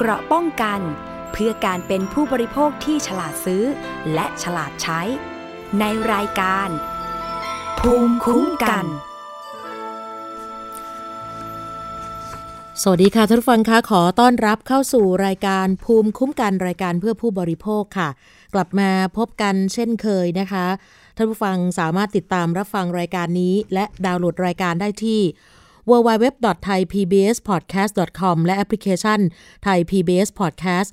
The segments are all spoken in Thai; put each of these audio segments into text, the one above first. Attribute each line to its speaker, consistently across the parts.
Speaker 1: เกราะป้องกัน เพื่อการเป็นผู้บริโภคที่ฉลาดซื้อ และฉลาดใช้ ในรายการ ภูมิคุ้มกัน
Speaker 2: สวัสดีค่ะท่านผู้ฟังคะขอต้อนรับเข้าสู่รายการภูมิคุ้มกันรายการเพื่อผู้บริโภคค่ะ กลับมาพบกันเช่นเคยนะคะท่านผู้ฟังสามารถติดตามรับฟังรายการนี้ และดาวน์โหลดรายการได้ที่ www.thaipbspodcast.com และแอปพลิเคชัน Thai PBS Podcast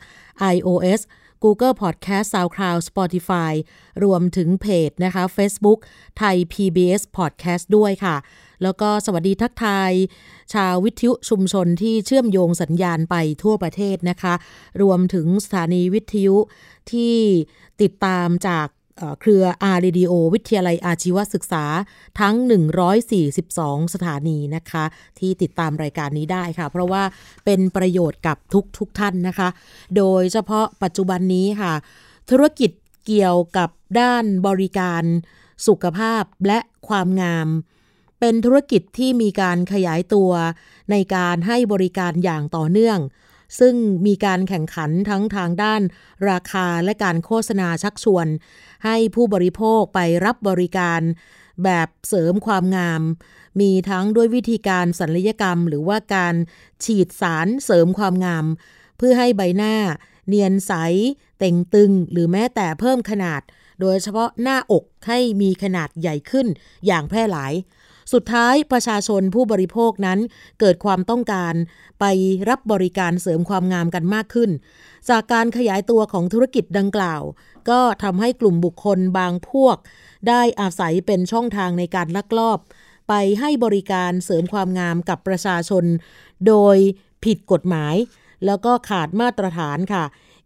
Speaker 2: iOS Google Podcast SoundCloud Spotify รวมถึงเพจนะคะ Facebook Thai PBS Podcast ด้วยค่ะ แล้วก็สวัสดีทักทาย ชาววิทยุชุมชนที่เชื่อมโยงสัญญาณไปทั่วประเทศนะคะ รวมถึงสถานีวิทยุที่ติดตามจาก เครือ R Radio วิทยาลัยอาชีวศึกษาทั้ง 142 สถานีนะคะ ที่ติดตามรายการนี้ได้ค่ะ เพราะว่าเป็นประโยชน์กับทุกทุกท่านนะคะ โดยเฉพาะปัจจุบันนี้ค่ะ ธุรกิจเกี่ยวกับด้านบริการสุขภาพและความงาม เป็นธุรกิจที่มีการขยายตัวในการให้บริการอย่างต่อเนื่อง ซึ่งมีการแข่งขันทั้งทางด้านราคาและการโฆษณาชักชวน ให้ผู้บริโภคไปรับบริการแบบเสริมความงาม มีทั้งด้วยวิธีการศัลยกรรม หรือว่าการฉีดสารเสริมความงาม เพื่อให้ใบหน้า เนียนใส เต่งตึง หรือแม้แต่เพิ่มขนาด โดยเฉพาะหน้าอกให้มีขนาดใหญ่ขึ้นอย่างแพร่หลาย สุดท้ายประชาชนผู้บริโภคนั้นเกิดความต้องการไปรับบริการเสริมความงามกันมากขึ้น จากการขยายตัวของธุรกิจดังกล่าว ก็ทำให้กลุ่มบุคคลบางพวก ได้อาศัยเป็นช่องทางในการลักลอบ ไปให้บริการเสริมความงามกับประชาชน โดยผิดกฎหมาย แล้วก็ขาดมาตรฐานค่ะ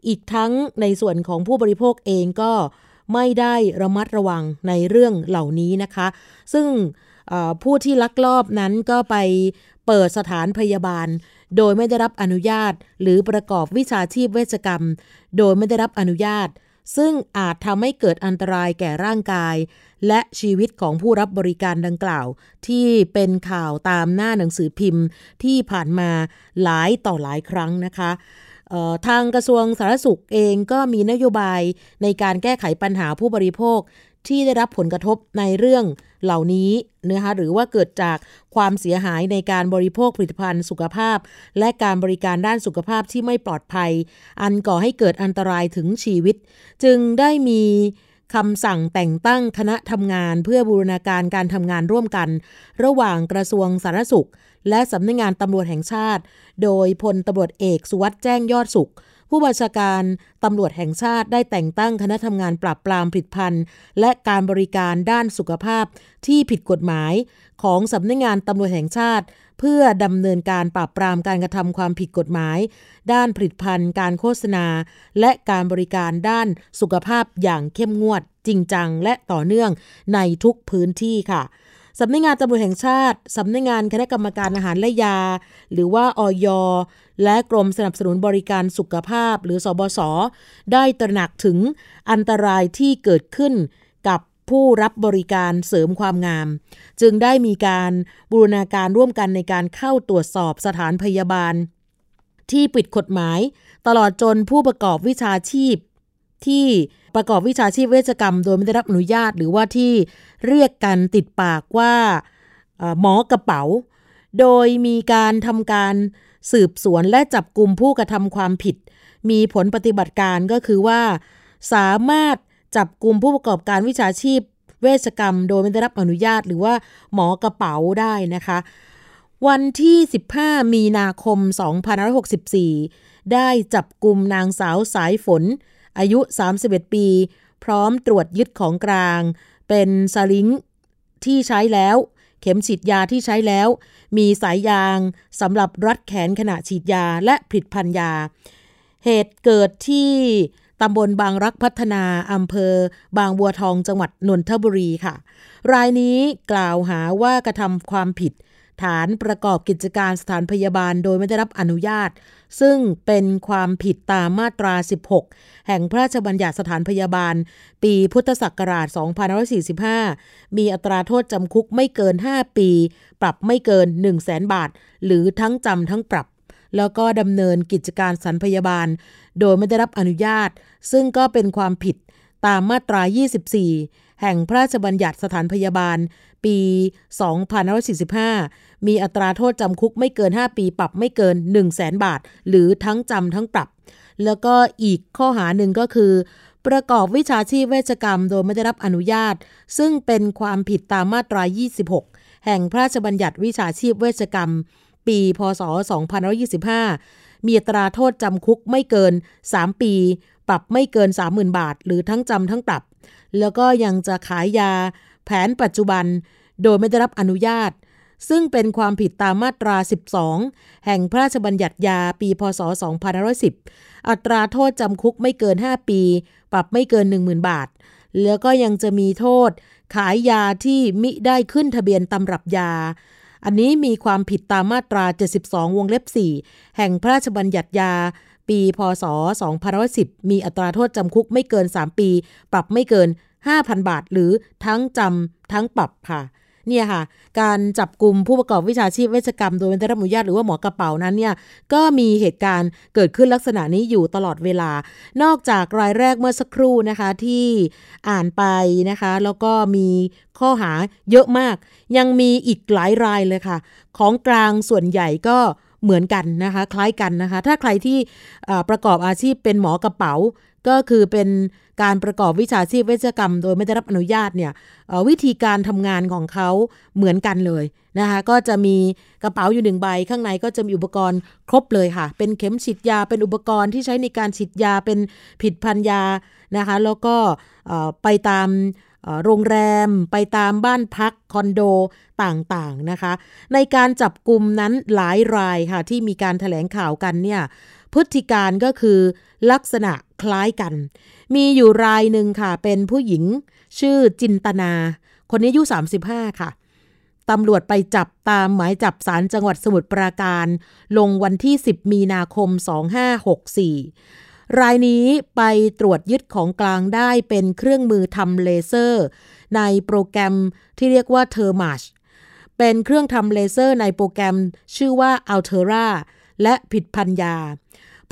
Speaker 2: อีกทั้งในส่วนของผู้บริโภคเองก็ไม่ได้ระมัดระวังในเรื่องเหล่านี้นะคะ ซึ่ง ผู้ที่ลักลอบนั้นก็ไปเปิดสถานพยาบาล โดยไม่ได้รับอนุญาต หรือประกอบวิชาชีพเวชกรรม โดยไม่ได้รับอนุญาต ซึ่งอาจทำให้เกิดอันตรายแก่ร่างกาย และชีวิตของผู้รับบริการดังกล่าว ที่เป็นข่าวตามหน้าหนังสือพิมพ์ที่ผ่านมาหลายต่อหลายครั้งนะคะทางกระทรวงสาธารณสุขเองก็มีนโยบายในการแก้ไขปัญหาผู้บริโภค ที่ได้รับผลกระทบในเรื่องเหล่านี้นะคะหรือว่าเกิดจากความเสียหายในการบริโภคผลิตภัณฑ์สุขภาพ และการบริการด้านสุขภาพที่ไม่ปลอดภัย อันก่อให้เกิดอันตรายถึงชีวิต จึงได้มีคำสั่งแต่งตั้งคณะทำงานเพื่อบูรณาการการทำงานร่วมกัน ระหว่างกระทรวงสาธารณสุข และสำนักงงานตำรวจแห่งชาติ โดยพลตำรวจเอกสุวัสด์แจ้งยอดสุข ผู้บัญชาการตำรวจแห่งชาติได้แต่งตั้งคณะทำงานปราบปรามผลิตภัณฑ์และการบริการด้านสุขภาพที่ผิดกฎหมายของสำนักงงานตำรวจแห่งชาติ เพื่อดำเนินการปราบปรามการกระทำความผิดกฎหมาย ด้านผลิตภัณฑ์การโฆษณา และการบริการด้านสุขภาพอย่างเข้มงวด จริงจังและต่อเนื่องในทุกพื้นที่ค่ะ สำนักงานตำรวจแห่งชาติ สำนักงานคณะกรรมการอาหารและยา หรือว่าอยและกรมสนับสนุนบริการสุขภาพ หรือสบศได้ตระหนักถึงอันตรายที่เกิดขึ้นกับผู้รับบริการเสริมความงาม จึงได้มีการบูรณาการร่วมกันในการเข้าตรวจสอบสถานพยาบาล ที่ปิดกฎหมาย ตลอดจนผู้ประกอบวิชาชีพที่ ประกอบวิชาชีพเวชกรรม โดยไม่ได้รับอนุญาต หรือว่าที่เรียกกันติดปากว่าหมอกระเป๋า โดยมีการทำการสืบสวนและจับกลุ่มผู้กระทำความผิด มีผลปฏิบัติการก็คือว่า สามารถจับกลุ่มผู้ประกอบการวิชาชีพ เวชกรรม โดยไม่ได้รับอนุญาต หรือว่าหมอกระเป๋าได้นะคะ วันที่ 15 มีนาคม 2564 ได้จับกลุ่มนางสาวสายฝน อายุ 31 ปี พร้อมตรวจยึดของกลาง เป็นสลิงที่ใช้แล้ว เข็มฉีดยาที่ใช้แล้ว มีสายยางสำหรับรัดแขนขณะฉีดยาและผลิตภัณฑ์ยา เหตุเกิดที่ตำบลบางรักพัฒนาอำเภอ บางบัวทองจังหวัดนนทบุรีค่ะ รายนี้กล่าวหาว่ากระทำความผิด ฐานประกอบกิจการสถานพยาบาลโดยไม่ได้รับอนุญาต ซึ่งเป็นความผิดตามมาตรา 16 แห่งพระราชบัญญัติสถานพยาบาล ปีพุทธศักราช 2545 มีอัตราโทษจำคุกไม่เกิน 5 ปี ปรับไม่เกิน 1 0 0 0 0แบาท หรือทั้งจำทั้งปรับ แล้วก็ดำเนินกิจการสถานพยาบาล โดยไม่ได้รับอนุญาต ซึ่งก็เป็นความผิดตามมาตรา 24 แห่งพระราชบัญญัติสถานพยาบาล ปี2545 มีอัตราโทษจำคุกไม่เกิน 5 ปีปรับไม่เกิน 1 0 0 0 0แบาท หรือทั้งจำทั้งปรับ แล้วก็อีกข้อหาหนึ่งก็คือ ประกอบวิชาชีพเวชกรรมโดยไม่ได้รับอนุญาต ซึ่งเป็นความผิดตามมาตรา 26 แห่งพระราชบัญญัติวิชาชีพเวชกรรม ปี พศ 2525 มีอัตราโทษจำคุกไม่เกิน 3 ปี ปรับไม่เกิน 30,000 บาท หรือทั้งจำทั้งปรับ แล้วก็ยังจะขายยาแผนปัจจุบัน โดยไม่ได้รับอนุญาต ซึ่งเป็นความผิดตามมาตรา 12 แห่งพระราชบัญญัติยาปีพศ 2510 อัตราโทษจำคุกไม่เกิน 5 ปี ปรับไม่เกิน 10,000 บาท แล้วก็ยังจะมีโทษ ขายยาที่มิได้ขึ้นทะเบียนตำรับยาอันนี้มีความผิดตามมาตรา 72 วงเล็บ 4 แห่งพระราชบัญญัติยา ปี พศ2510 มีอัตราโทษจำคุกไม่เกิน 3 ปี ปรับไม่เกิน 5,000 บาท หรือทั้งจำทั้งปรับค่ะเนี่ยค่ะ การจับกลุ่มผู้ประกอบวิชาชีพเวชกรรมโดยไม่ได้รับอนุญาตหรือว่าหมอกระเป๋านั้นเนี่ย ก็มีเหตุการณ์เกิดขึ้นลักษณะนี้อยู่ตลอดเวลา นอกจากรายแรกเมื่อสักครู่นะคะที่อ่านไปนะคะ แล้วก็มีข้อหาเยอะมาก ยังมีอีกหลายรายเลยค่ะ ของกลางส่วนใหญ่ก็ เหมือนกันนะคะ คล้ายกันนะคะ ถ้าใครที่ประกอบอาชีพเป็นหมอกระเป๋า ก็คือเป็นการประกอบวิชาชีพเวชกรรม โดยไม่ได้รับอนุญาตเนี่ยวิธีการทำงานของเขาเหมือนกันเลยนะคะก็จะมีกระเป๋าอยู่หนึ่งใบ ข้างในก็จะมีอุปกรณ์ครบเลยค่ะ เป็นเข็มฉีดยาเป็นอุปกรณ์ที่ใช้ในการฉีดยาเป็นผิดพันยานะคะ แล้วก็ไปตาม โรงแรมไปตามบ้านพักคอนโดต่างๆนะคะ ในการจับกลุ่มนั้นหลายรายค่ะที่มีการถแถลงข่าวกันเนี่ยพฤติการก็คือลักษณะคล้ายกัน มีอยู่รายหนึ่งค่ะ เป็นผู้หญิงชื่อจินตนา คนนี้อายุ 35 ค่ะตำรวจไปจับตามหมายจับสารจังหวัดสมุทรปราการ ลงวันที่ 10 มีนาคม 2564 รายนี้ไปตรวจยึดของกลางได้เป็นเครื่องมือทำเลเซอร์ ในโปรแกรมที่เรียกว่า t h e r m a s เป็นเครื่องทำเลเซอร์ในโปรแกรมชื่อว่า Altera และผิดพันยา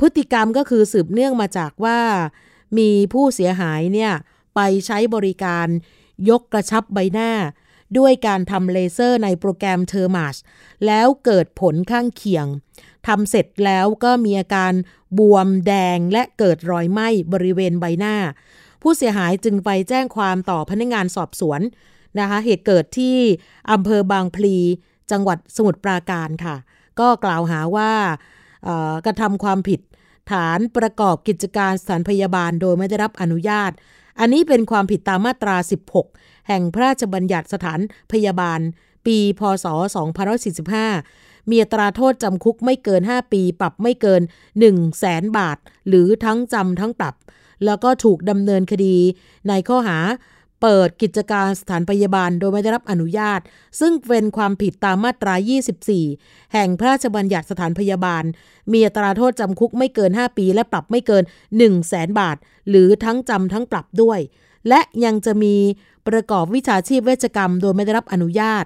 Speaker 2: พฤติกรรมก็คือสืบเนื่องมาจากว่า มีผู้เสียหายเนี่ยไปใช้บริการยกกระชับใบหน้า ด้วยการทำเลเซอร์ในโปรแกรม Thermage แล้วเกิดผลข้างเคียง ทำเสร็จแล้วก็มีอาการบวมแดงและเกิดรอยไหม้บริเวณใบหน้า ผู้เสียหายจึงไปแจ้งความต่อพนักงานสอบสวนนะคะเหตุเกิดที่อำเภอบางพลี จังหวัดสมุทรปราการค่ะ ก็กล่าวหาว่ากระทำความผิดฐานประกอบกิจการสถานพยาบาลโดยไม่ได้รับอนุญาต อันนี้เป็นความผิดตามมาตรา 16 แห่งพระราชบัญญัติสถานพยาบาล ปี พศ 2545 มีอัตราโทษจำคุกไม่เกิน 5 ปี ปรับไม่เกิน 1 0 0 0 0แสนบาท หรือทั้งจำทั้งปรับ แล้วก็ถูกดำเนินคดี ในข้อหาเปิดกิจการสถานพยาบาลโดยไม่ได้รับอนุญาต ซึ่งเป็นความผิดตามมาตรา 24 แห่งพระราชบัญญัติสถานพยาบาล มีอัตราโทษจำคุกไม่เกิน 5 ปี และปรับไม่เกิน 1 0 0 0 0แสนบาท หรือทั้งจำทั้งปรับด้วย และยังจะมีประกอบวิชาชีพเวชกรรมโดยไม่ได้รับอนุญาต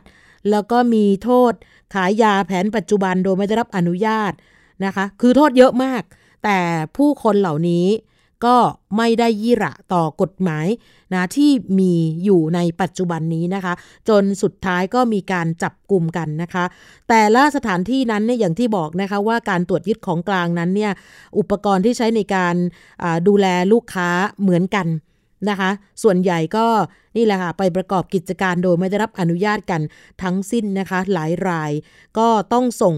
Speaker 2: แล้วก็มีโทษ ขายยาแผนปัจจุบันโดยไม่ได้รับอนุญาตนะคะ คือโทษเยอะมาก แต่ผู้คนเหล่านี้ก็ไม่ได้ยี่ระต่อกฎหมายนะที่มีอยู่ในปัจจุบันนี้นะคะ จนสุดท้ายก็มีการจับกลุ่มกันนะคะ แต่ละสถานที่นั้นเนี่ยอย่างที่บอกนะคะว่าการตรวจยึดของกลางนั้นเนี่ยอุปกรณ์ที่ใช้ในการดูแลลูกค้าเหมือนกัน นะคะ ส่วนใหญ่ก็นี่แหละค่ะไปประกอบกิจการโดยไม่ได้รับอนุญาตกันทั้งสิ้นนะคะ หลายรายก็ต้องส่ง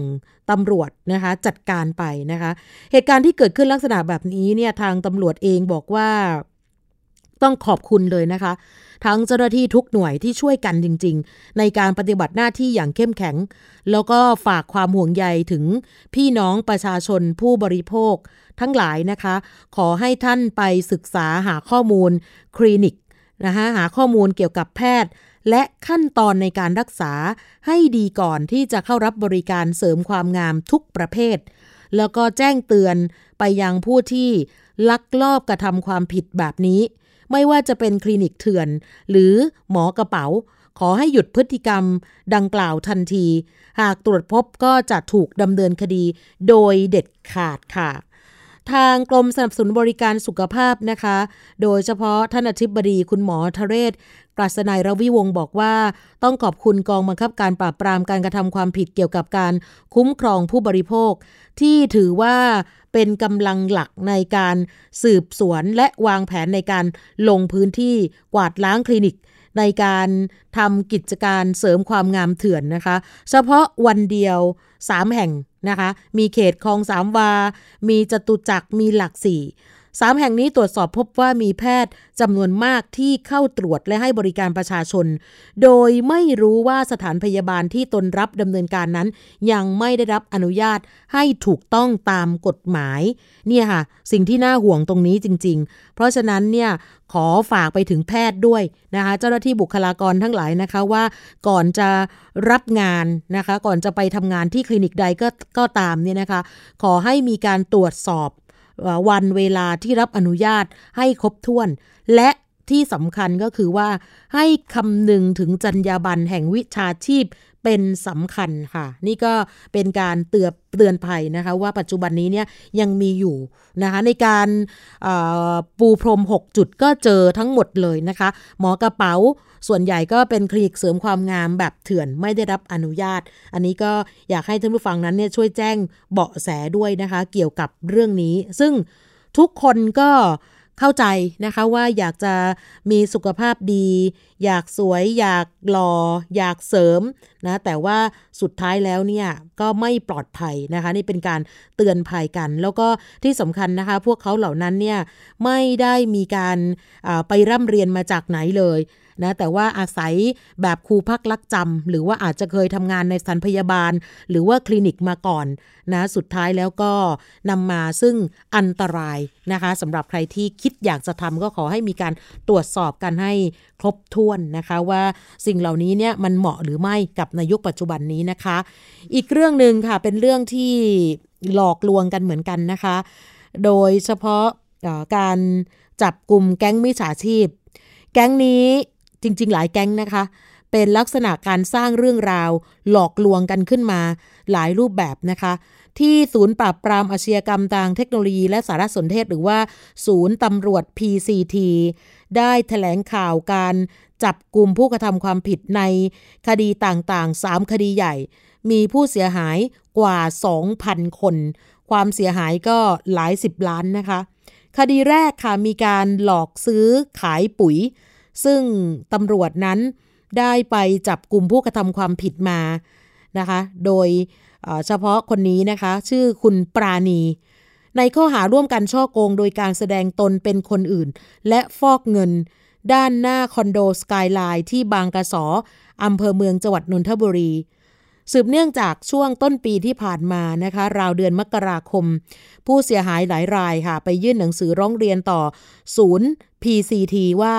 Speaker 2: ตำรวจนะคะจัดการไปนะคะ เหตุการณ์ที่เกิดขึ้นลักษณะแบบนี้เนี่ยทางตำรวจเองบอกว่าต้องขอบคุณเลยนะคะ ทั้งเจ้าหน้าที่ทุกหน่วยที่ช่วยกันจริง ๆ ในการปฏิบัติหน้าที่อย่างเข้มแข็ง แล้วก็ฝากความห่วงใยถึงพี่น้องประชาชนผู้บริโภค ทั้งหลายนะคะ ขอให้ท่านไปศึกษาหาข้อมูลคลินิกนะคะหาข้อมูลเกี่ยวกับแพทย์ และขั้นตอนในการรักษาให้ดีก่อนที่จะเข้ารับบริการเสริมความงามทุกประเภท แล้วก็แจ้งเตือนไปยังผู้ที่ลักลอบกระทำความผิดแบบนี้ ไม่ว่าจะเป็นคลินิกเถื่อน หรือหมอกระเป๋า ขอให้หยุดพฤติกรรมดังกล่าวทันที หากตรวจพบก็จะถูกดำเนินคดีโดยเด็ดขาดค่ะ ทางกรมสนับสนุนบริการสุขภาพนะคะ โดยเฉพาะท่านอธิบดีคุณหมอทะเรศกรัศนัยรวิวงศ์บอกว่า ต้องขอบคุณกองบังคับการปราบปรามการกระทำความผิดเกี่ยวกับการคุ้มครองผู้บริโภค ที่ถือว่าเป็นกำลังหลักในการสืบสวนและวางแผนในการลงพื้นที่กวาดล้างคลินิก ในการทำกิจการเสริมความงามเถื่อนนะคะ เฉพาะวันเดียว 3 แห่งนะคะ มีเขตคลองสามวา มีจตุจักรมีหลักสี่ สามแห่งนี้ตรวจสอบพบว่ามีแพทย์จำนวนมากที่เข้าตรวจและให้บริการประชาชน โดยไม่รู้ว่าสถานพยาบาลที่ตนรับดำเนินการนั้น ยังไม่ได้รับอนุญาตให้ถูกต้องตามกฎหมาย เนี่ยค่ะ สิ่งที่น่าห่วงตรงนี้จริง ๆ เพราะฉะนั้นเนี่ยขอฝากไปถึงแพทย์ด้วยนะคะ เจ้าหน้าที่บุคลากรทั้งหลายนะคะว่าก่อนจะรับงานนะคะ ก่อนจะไปทำงานที่คลินิกใดก็ก็ตามเนี่ยนะคะ ขอให้มีการตรวจสอบ วันเวลาที่รับอนุญาตให้ครบถ้วน และที่สำคัญก็คือว่า ให้คำนึงถึงจรรยาบรรณแห่งวิชาชีพเป็นสำคัญค่ะ นี่ก็เป็นการเตือนเตือนภัยนะคะว่าปัจจุบันนี้เนี่ยยังมีอยู่นะคะในการปูพรม 6 จุดก็เจอทั้งหมดเลยนะคะ หมอกระเป๋า ส่วนใหญ่ก็เป็นคลินิกเสริมความงามแบบเถื่อนไม่ได้รับอนุญาต อันนี้ก็อยากให้ท่านผู้ฟังนั้นเนี่ยช่วยแจ้งเบาะแสด้วยนะคะ เกี่ยวกับเรื่องนี้ ซึ่งทุกคนก็เข้าใจนะคะว่าอยากจะมีสุขภาพดี อยากสวย อยากหลอ่ออยากเสริมนะแต่ว่าสุดท้ายแล้วเนี่ยก็ไม่ปลอดภัยนะคะ นี่เป็นการเตือนภัยกัน แล้วก็ที่สำคัญนะคะ พวกเขาเหล่านั้นเนี่ยไม่ได้มีการไปร่ำเรียนมาจากไหนเลย นะแต่ว่าอาศัยแบบครูพักลักจำหรือว่าอาจจะเคยทำงานในสถานพยาบาล หรือว่าคลินิกมาก่อนนะสุดท้ายแล้วก็นำมาซึ่งอันตรายนะคะสำหรับใครที่คิดอยากจะทำก็ขอให้มีการตรวจสอบกันให้ครบถ้วนนะคะว่าสิ่งเหล่านี้เนี่ยมันเหมาะหรือไม่กับในยุคปัจจุบันนี้นะคะ อีกเรื่องหนึ่งค่ะเป็นเรื่องที่หลอกลวงกันเหมือนกันนะคะ โดยเฉพาะการจับกลุ่มแก๊งมิจฉาชีพ แก๊งนี้ จริง ๆ หลายแก๊งนะคะ เป็นลักษณะการสร้างเรื่องราว หลอกลวงกันขึ้นมา หลายรูปแบบนะคะ ที่ศูนย์ปราบปรามอาชญากรรมทางเทคโนโลยีและสารสนเทศหรือว่า ศูนย์ตำรวจ PCT ได้ถแถลงข่าวการจับกลุ่มผู้กระทำความผิดในคดีต่างๆ 3 คดีใหญ่ มีผู้เสียหายกว่า 2,000 คน ความเสียหายก็หลายสิบล้านนะคะ คดีแรกค่ะมีการหลอกซื้อขายปุ๋ย ซึ่งตำรวจนั้นได้ไปจับกลุ่มผู้กระทำความผิดมานะคะ โดยเฉพาะคนนี้นะคะ ชื่อคุณปราณี ในข้อหาร่วมกันช่อโกง โดยการแสดงตนเป็นคนอื่น และฟอกเงิน ด้านหน้าคอนโดสกายไลน์ที่บางกระสออำเภอเมืองจังหวัดนนทบุรี สืบเนื่องจากช่วงต้นปีที่ผ่านมานะคะ ราวเดือนมกราคม ผู้เสียหายหลายรายค่ะ ไปยื่นหนังสือร้องเรียนต่อศูนย์ PCT ว่า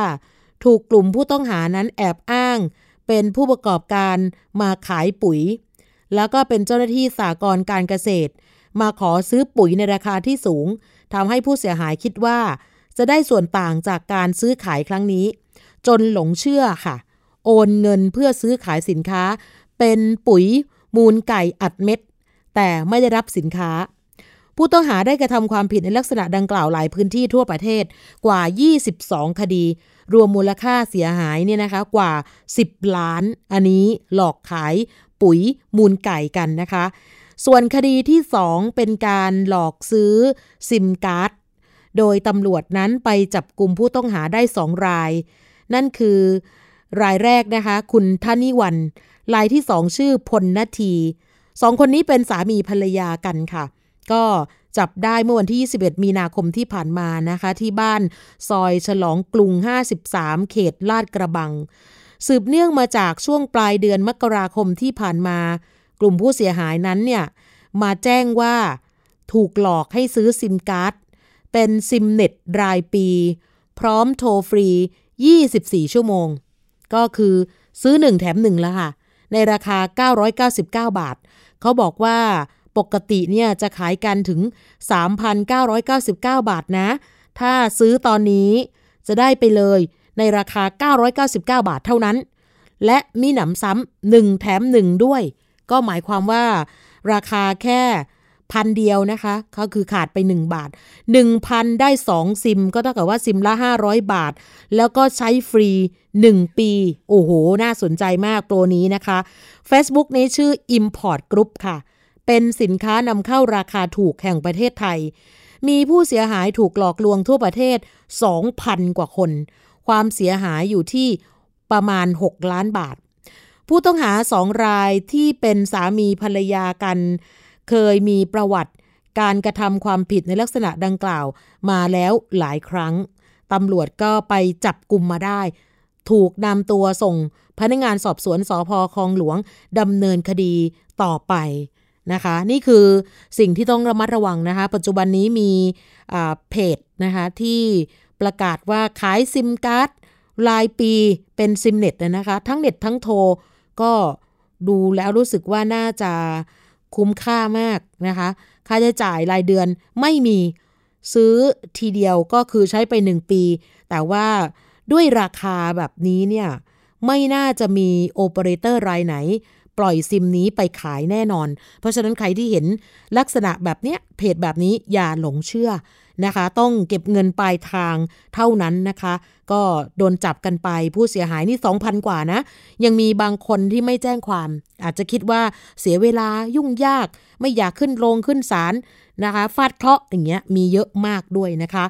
Speaker 2: ถูกกลุ่มผู้ต้องหานั้นแอบอ้าง เป็นผู้ประกอบการมาขายปุ๋ย แล้วก็เป็นเจ้าหน้าที่สากลการเกษตร มาขอซื้อปุ๋ยในราคาที่สูงทำให้ผู้เสียหายคิดว่า จะได้ส่วนต่างจากการซื้อขายครั้งนี้ จนหลงเชื่อค่ะ โอนเงินเพื่อซื้อขายสินค้า เป็นปุ๋ย มูลไก่อัดเม็ด แต่ไม่ได้รับสินค้าผู้ต้องหาได้กระทำความผิดในลักษณะดังกล่าวหลายพื้นที่ทั่วประเทศกว่า 22 คดี รวมมูลค่าเสียหายเนี่ยนะคะกว่า 10 ล้าน อันนี้หลอกขายปุ๋ยมูลไก่กันนะคะ ส่วนคดีที่ 2 เป็นการหลอกซื้อซิมการ์ด โดยตำรวจนั้นไปจับกลุ่มผู้ต้องหาได้สองราย นั่นคือรายแรกนะคะ คุณท่านิวันรายที่สองชื่อพลนาทีสองคนนี้เป็นสามีภรรยากันค่ะ ก็ จับได้เมื่อวันที่ 21 มีนาคมที่ผ่านมานะคะ ที่บ้านซอยฉลองกรุง 53 เขตลาดกระบัง สืบเนื่องมาจากช่วงปลายเดือนมกราคมที่ผ่านมา กลุ่มผู้เสียหายนั้นเนี่ยมาแจ้งว่าถูกหลอกให้ซื้อซิมการ์ดเป็นซิมเน็ตรายปี พร้อมโทรฟรี 24 ชั่วโมง ก็คือซื้อ 1 แถม 1 แล้วค่ะ ในราคา 999 บาท เขาบอกว่า ปกติเนี่ยจะขายกันถึง 3,999 บาทนะ ถ้าซื้อตอนนี้จะได้ไปเลยในราคา 999 บาทเท่านั้น และมีหนำซ้ำหนึ่งแถมหนึ่งด้วย ก็หมายความว่าราคาแค่พันเดียวนะคะเขาคือขาดไป 1 บาท 1,000 ได้ 2 ซิม ก็เท่ากับว่าซิมละ 500 บาท แล้วก็ใช้ฟรี 1 ปี โอ้โห น่าสนใจมากโปรนี้นะคะ Facebook นี้ชื่อ Import Group ค่ะ เป็นสินค้านำเข้าราคาถูกแห่งประเทศไทย มีผู้เสียหายถูกหลอกลวงทั่วประเทศ 2,000 กว่าคน ความเสียหายอยู่ที่ประมาณ 6 ล้านบาท ผู้ต้องหาสองรายที่เป็นสามีภรรยากัน เคยมีประวัติการกระทำความผิดในลักษณะดังกล่าวมาแล้วหลายครั้งตำรวจก็ไปจับกลุ่มมาได้ ถูกนำตัวส่งพนักงานสอบสวนสอพอคลองหลวงดำเนินคดีต่อไป นะคะ นี่คือสิ่งที่ต้องระมัดระวังนะคะ ปัจจุบันนี้มีเพจนะคะที่ประกาศว่าขายซิมการ์ดรายปีเป็นซิมเน็ตนะคะ ทั้งเน็ตทั้งโทรก็ดูแล้วรู้สึกว่าน่าจะคุ้มค่ามากนะคะ ค่าใช้จ่ายรายเดือนไม่มีซื้อทีเดียวก็คือใช้ไป 1 ปี แต่ว่าด้วยราคาแบบนี้เนี่ย ไม่น่าจะมีโอเปอเรเตอร์รายไหน ปล่อยซิมนี้ไปขายแน่นอน เพราะฉะนั้นใครที่เห็นลักษณะแบบเนี้ยเพจแบบนี้อย่าหลงเชื่อนะคะ ต้องเก็บเงินปลายทางเท่านั้นนะคะ ก็โดนจับกันไปผู้เสียหายนี่ 2,000 กว่านะ ยังมีบางคนที่ไม่แจ้งความ อาจจะคิดว่าเสียเวลายุ่งยาก ไม่อยากขึ้นโรงขึ้นศาลนะคะ ฟาดเคราะห์อย่างเงี้ยมีเยอะมากด้วยนะคะ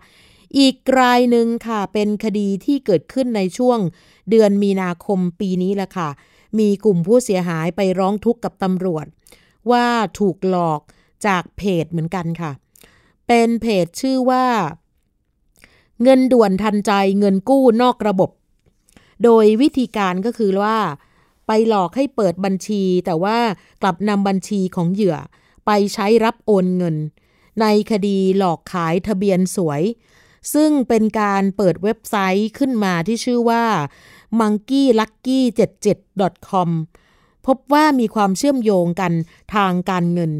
Speaker 2: อีกรายหนึ่งค่ะเป็นคดีที่เกิดขึ้นในช่วงเดือนมีนาคมปีนี้แหละค่ะ มีกลุ่มผู้เสียหายไปร้องทุกข์กับตำรวจ ว่าถูกหลอกจากเพจเหมือนกันค่ะ เป็นเพจชื่อว่า เงินด่วนทันใจเงินกู้นอกระบบ โดยวิธีการก็คือว่าไปหลอกให้เปิดบัญชี แต่ว่ากลับนำบัญชีของเหยื่อ ไปใช้รับโอนเงิน ในคดีหลอกขายทะเบียนสวย ซึ่งเป็นการเปิดเว็บไซต์ขึ้นมาที่ชื่อว่า monkeylucky77.com พบว่ามีความเชื่อมโยงกันทางการเงิน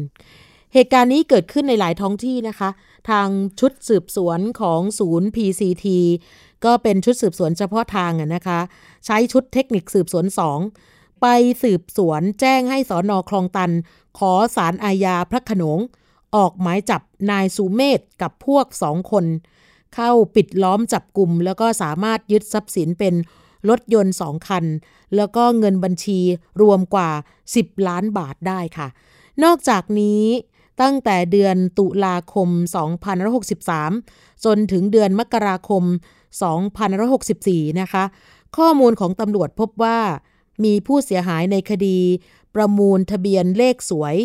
Speaker 2: เหตุการณ์นี้เกิดขึ้นในหลายท้องที่นะคะ ทางชุดสืบสวนของศูนย์ PCT ก็เป็นชุดสืบสวนเฉพาะทางนะคะ ใช้ชุดเทคนิคสืบสวนสองไปสืบสวนแจ้งให้สอนอคลองตัน ขอสารอาญาพระขนง ออกหมายจับนายสุเมธกับพวกสองคน เข้าปิดล้อมจับกลุ่มแล้วก็สามารถยึดทรัพย์สินเป็น รถยนต์สองคัน แล้วก็เงินบัญชีรวมกว่า 10 ล้านบาทได้ค่ะ นอกจากนี้ตั้งแต่เดือนตุลาคม 2563 จนถึงเดือนมกราคม 2564 นะคะ ข้อมูลของตำรวจพบว่า มีผู้เสียหายในคดี ประมูลทะเบียนเลขสวย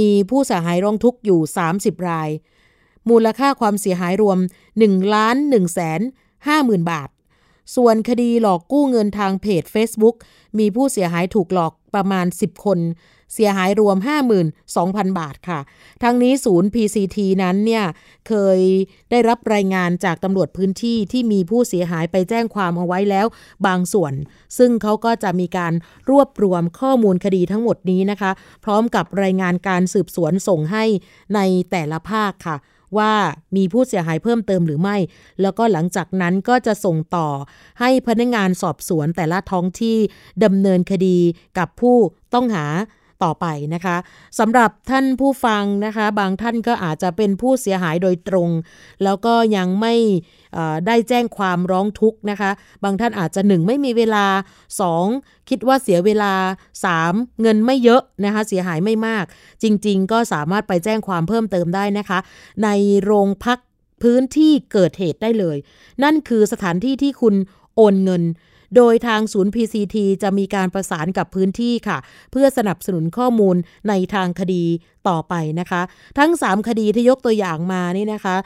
Speaker 2: มีผู้เสียหายร้องทุกข์อยู่ 30 ราย มูลค่าความเสียหายรวม1ล้าน1แสน5หมื่นบาท ส่วนคดีหลอกกู้เงินทางเพจ Facebook มีผู้เสียหายถูกหลอกประมาณ 10 คน เสียหายรวม 52,000 บาทค่ะ ทั้งนี้ศูนย์ PCT นั้นเนี่ย เคยได้รับรายงานจากตำรวจพื้นที่ที่มีผู้เสียหายไปแจ้งความเอาไว้แล้วบางส่วน ซึ่งเขาก็จะมีการรวบรวมข้อมูลคดีทั้งหมดนี้นะคะ พร้อมกับรายงานการสืบสวนส่งให้ในแต่ละภาคค่ะ ว่ามีผู้เสียหายเพิ่มเติมหรือไม่ แล้วก็หลังจากนั้นก็จะส่งต่อให้พนักงานสอบสวนแต่ละท้องที่ดำเนินคดีกับผู้ต้องหา ต่อไปนะคะสำหรับท่านผู้ฟังนะคะ บางท่านก็อาจจะเป็นผู้เสียหายโดยตรง แล้วก็ยังไม่ได้แจ้งความร้องทุกข์นะคะ บางท่านอาจจะ 1 ไม่มีเวลา 2 คิดว่าเสียเวลา 3 เงินไม่เยอะนะคะเสียหายไม่มาก จริง ๆ ก็สามารถไปแจ้งความเพิ่มเติมได้นะคะ ในโรงพักพื้นที่เกิดเหตุได้เลย นั่นคือสถานที่ที่คุณโอนเงิน โดยทางศูนย์ PCT จะมีการประสานกับพื้นที่ค่ะ เพื่อสนับสนุนข้อมูลในทางคดีต่อไปนะคะ ทั้ง 3 คดีที่ยกตัวอย่างมานี่นะคะ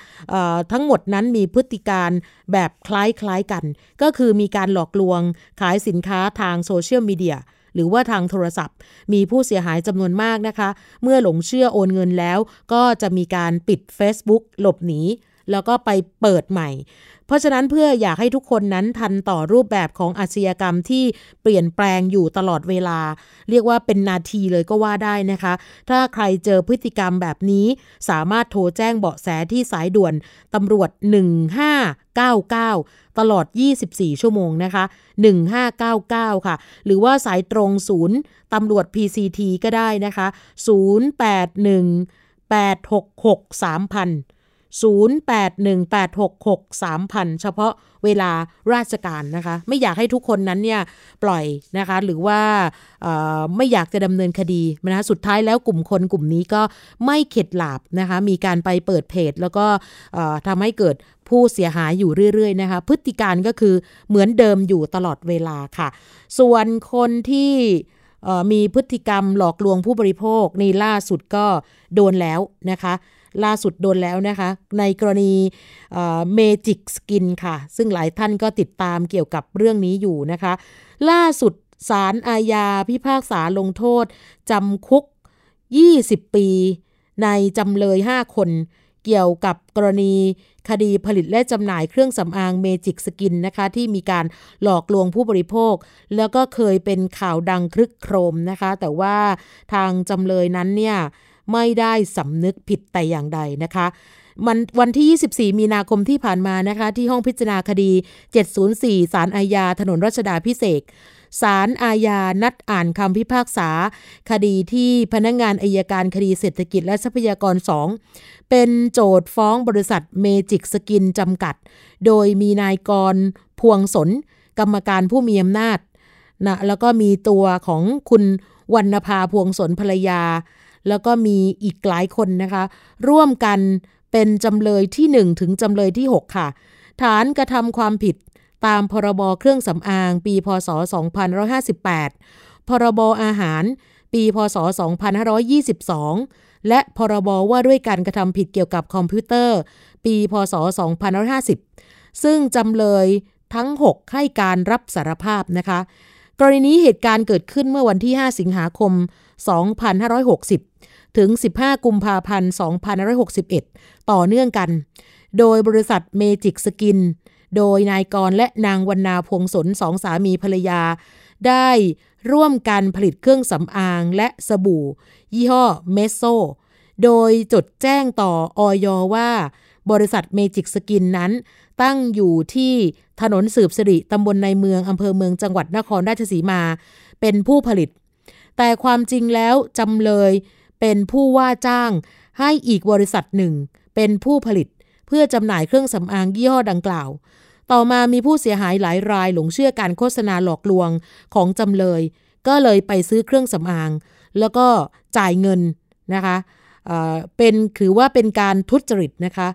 Speaker 2: ทั้งหมดนั้นมีพฤติการแบบคล้ายๆกัน ก็คือมีการหลอกลวงขายสินค้าทางโซเชียลมีเดียหรือว่าทางโทรศัพท์ มีผู้เสียหายจำนวนมากนะคะ เมื่อหลงเชื่อโอนเงินแล้ว ก็จะมีการปิด Facebook หลบหนีแล้วก็ไปเปิดใหม่ เพราะฉะนั้นเพื่ออยากให้ทุกคนนั้นทันต่อรูปแบบของอาชญากรรมที่เปลี่ยนแปลงอยู่ตลอดเวลา เรียกว่าเป็นนาทีเลยก็ว่าได้นะคะ ถ้าใครเจอพฤติกรรมแบบนี้ สามารถโทรแจ้งเบาะแสที่สายด่วนตำรวจ 1599 ตลอด 24 ชั่วโมงนะคะ 1599 ค่ะ หรือว่าสายตรงศูนย์ตำรวจ PCT ก็ได้นะคะ 081 866 3000 0818663000 เฉพาะเวลาราชการนะคะ ไม่อยากให้ทุกคนนั้นเนี่ยปล่อยนะคะ หรือว่าไม่อยากจะดำเนินคดีนะคะสุดท้ายแล้วกลุ่มคนกลุ่มนี้ก็ไม่เข็ดหลาบนะคะ มีการไปเปิดเพจ แล้วก็ทำให้เกิดผู้เสียหายอยู่เรื่อยๆนะคะ พฤติการก็คือเหมือนเดิมอยู่ตลอดเวลาค่ะ ส่วนคนที่มีพฤติกรรมหลอกลวงผู้บริโภคในล่าสุดก็โดนแล้วนะคะ ล่าสุดโดนแล้วนะคะ ในกรณีเมจิกสกินค่ะ ซึ่งหลายท่านก็ติดตามเกี่ยวกับเรื่องนี้อยู่นะคะ ล่าสุดศาลอาญาพิพากษาลงโทษ จำคุก 20 ปี ในจำเลย 5 คน เกี่ยวกับกรณีคดีผลิตและจำหน่ายเครื่องสำอางเมจิกสกินนะคะ ที่มีการหลอกลวงผู้บริโภค แล้วก็เคยเป็นข่าวดังครึกโครมนะคะ แต่ว่าทางจำเลยนั้นเนี่ย ไม่ได้สำนึกผิดแต่อย่างใดนะคะมันวันที่ 24 มีนาคมที่ผ่านมานะคะ ที่ห้องพิจารณาคดี 704สารอาญา ถนนรัชดาพิเศษสารอาญา นัดอ่านคำพิพากษา คดีที่พนักงงานอายการคดีเศรษฐกิจและทรัพยากร 2 เป็นโจทย์ฟ้องบริษัทเมจิกสกินจำกัด โดยมีนายกรพวงสน กรรมการผู้มีอำนาจนะแล้วก็มีตัวของคุณวรรณภาพวงสนภรรยา แล้วก็มีอีกหลายคนนะคะ ร่วมกันเป็นจำเลยที่ 1 ถึงจำเลยที่ 6 ค่ะ ฐานกระทำความผิดตามพรบเครื่องสำอาง ปีพศ 2558 พรบอาหาร ปีพศ 2522 และพรบว่าด้วยการกระทำผิดเกี่ยวกับคอมพิวเตอร์ ปีพศ 2550 ซึ่งจำเลยทั้ง 6 ให้การรับสารภาพนะคะ กรณีนี้เหตุการณ์เกิดขึ้นเมื่อวันที่ 5 สิงหาคม 2560 ถึง 15 กุมภาพันธ์ 2561 ต่อเนื่องกัน โดยบริษัทเมจิกสกิน โดยนายกรและนางวรรณาพงศนสองสามีภรรยา ได้ร่วมกันผลิตเครื่องสำอางและสบู่ ยี่ห้อเมโซ โดยจดแจ้งต่อออยว่า บริษัทเมจิกสกินนั้น ตั้งอยู่ที่ถนนสืบสิริตำบลในเมืองอำเภอเมืองจังหวัดนครราชสีมา เป็นผู้ผลิต แต่ความจริงแล้วจำเลย เป็นผู้ว่าจ้าง ให้อีกบริษัทหนึ่ง เป็นผู้ผลิตเพื่อจำหน่ายเครื่องสำอางยี่ห้อดังกล่าว ต่อมามีผู้เสียหายหลายรายหลงเชื่อการโฆษณาหลอกลวงของจำเลย ก็เลยไปซื้อเครื่องสำอาง แล้วก็จ่ายเงินนะคะเป็นถือว่าเป็นการทุจริตนะคะ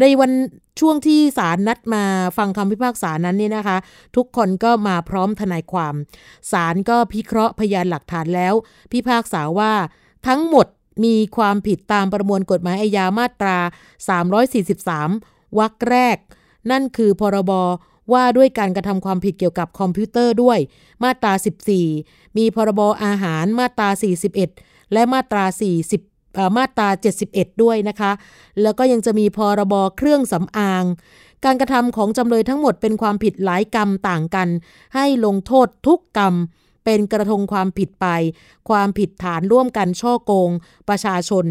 Speaker 2: ในวันช่วงที่ศาลนัดมาฟังคำพิพากษานั้นนี่นะคะ ทุกคนก็มาพร้อมทนายความศาลก็พิเคราะห์พยานหลักฐานแล้ว พิพากษาว่า ทั้งหมดมีความผิดตามประมวลกฎหมายอาญามาตรา 343 วรรคแรก นั่นคือพรบว่าด้วยการกระทำความผิดเกี่ยวกับคอมพิวเตอร์ด้วย มาตรา 14 มีพรบอาหารมาตรา 41 และมาตรา 40 มาตรา 71 ด้วยนะคะ แล้วก็ยังจะมีพรบเครื่องสำอาง การกระทำของจำเลยทั้งหมดเป็นความผิดหลายกรรมต่างกัน ให้ลงโทษทุกกรรม เป็นกระทงความผิดไป ความผิดฐานร่วมกันช่อโกง ประชาชน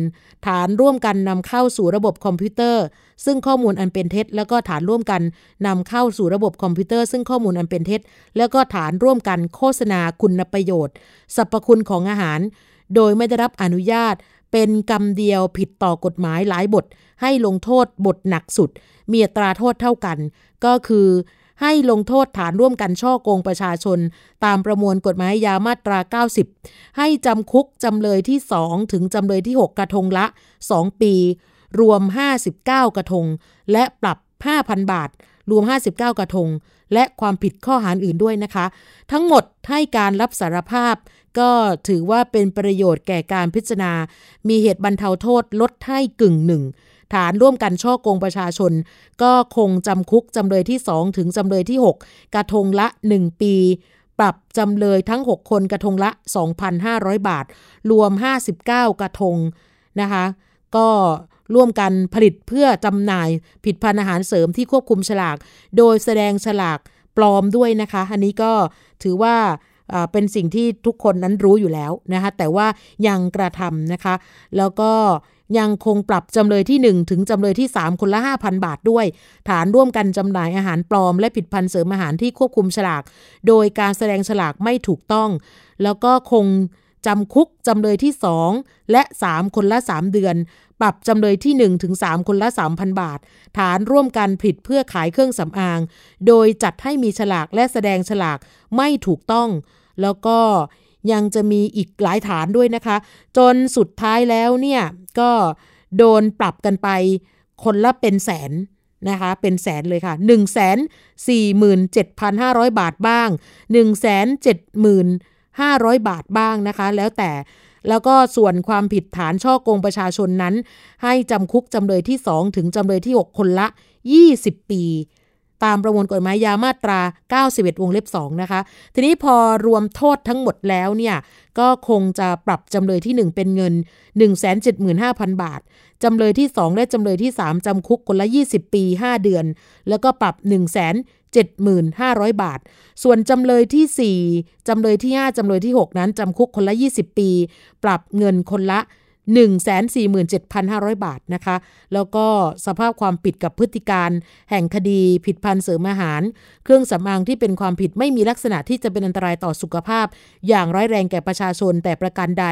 Speaker 2: ฐานร่วมกันนำเข้าสู่ระบบคอมพิวเตอร์ ซึ่งข้อมูลอันเป็นเท็จ แล้วก็ฐานร่วมกันนำเข้าสู่ระบบคอมพิวเตอร์ ซึ่งข้อมูลอันเป็นเท็จ แล้วก็ฐานร่วมกันโฆษณาคุณประโยชน์สรรพคุณของอาหาร โดยไม่ได้รับอนุญาต เป็นกรรมเดียวผิดต่อกฎหมายหลายบท ให้ลงโทษบทหนักสุดมีอัตราโทษเท่ากัน ก็คือ ให้ลงโทษฐานร่วมกันช่อโกงประชาชน ตามประมวลกฎหมายยามาตรา 90 ให้จำคุกจำเลยที่ 2 ถึงจำเลยที่ 6 กระทงละ 2 ปี รวม 59 กระทง และปรับ 5,000 บาท รวม 59 กระทง และความผิดข้อหาอื่นด้วยนะคะ ทั้งหมดให้การรับสารภาพก็ถือว่าเป็นประโยชน์แก่การพิจารณา มีเหตุบรรเทาโทษลดให้กึ่งหนึ่ง ฐานร่วมกันช่อโกงประชาชน ก็คงจำคุกจำเลยที่ 2 ถึงจำเลยที่ 6 กระทงละ 1 ปี ปรับจำเลยทั้ง 6 คนกระทงละ 2,500 บาท รวม 59 กระทงนะคะ ก็ร่วมกันผลิตเพื่อจำหน่ายผิดพันธุ์อาหารเสริมที่ควบคุมฉลาก โดยแสดงฉลากปลอมด้วยนะคะ อันนี้ก็ถือว่าเป็นสิ่งที่ทุกคนนั้นรู้อยู่แล้วนะคะ แต่ว่ายังกระทำนะคะ แล้วก็ ยังคงปรับจำเลยที่ 1 ถึงจำเลยที่ 3 คนละ 5,000 บาทด้วย ฐานร่วมกันจำหน่ายอาหารปลอม และผิดพันธ์เสริมอาหารที่ควบคุมฉลาก โดยการแสดงฉลากไม่ถูกต้อง แล้วก็คงจำคุกจำเลยที่ 2 และ 3 คนละ 3 เดือน ปรับจำเลยที่ 1 ถึง 3 คนละ 3,000 บาท ฐานร่วมกันผิดเพื่อขายเครื่องสำอาง โดยจัดให้มีฉลากและแสดงฉลากไม่ถูกต้อง แล้วก็ยังจะมีอีกหลายฐานด้วยนะคะ จนสุดท้ายแล้วเนี่ย ก็โดนปรับกันไปคนละเป็นแสนนะคะ เป็นแสนเลยค่ะ 1 4 7 5 0 0 บาทบ้าง 1 7 500 บาทบ้างนะคะ แล้วแต่แล้วก็ส่วนความผิดฐานช่อโกงประชาชนนั้น ให้จำคุกจำเลยที่ 2 ถึงจำเลยที่ 6 คนละ 20 ปี ตามประมวลกฎหมายยามาตรา 91 วงเล็บ 2 นะคะ ทีนี้พอรวมโทษทั้งหมดแล้วเนี่ยก็คงจะปรับจำเลยที่ 1 เป็นเงิน 175,000 บาท จำเลยที่ 2 และจำเลยที่ 3 จำคุกคนละ 20 ปี 5 เดือน แล้วก็ปรับ1 7,500 บาท ส่วนจำเลยที่ 4 จำเลยที่ 5 จำเลยที่ 6 นั้นจำคุกคนละ 20 ปี ปรับเงินคนละ 147,500 บาทนะคะ แล้วก็สภาพความผิดกับพฤติการแห่งคดีผิดพันธ์เสริมอาหาร เครื่องสำอางที่เป็นความผิดไม่มีลักษณะที่จะเป็นอันตรายต่อสุขภาพ อย่างร้ายแรงแก่ประชาชนแต่ประการใด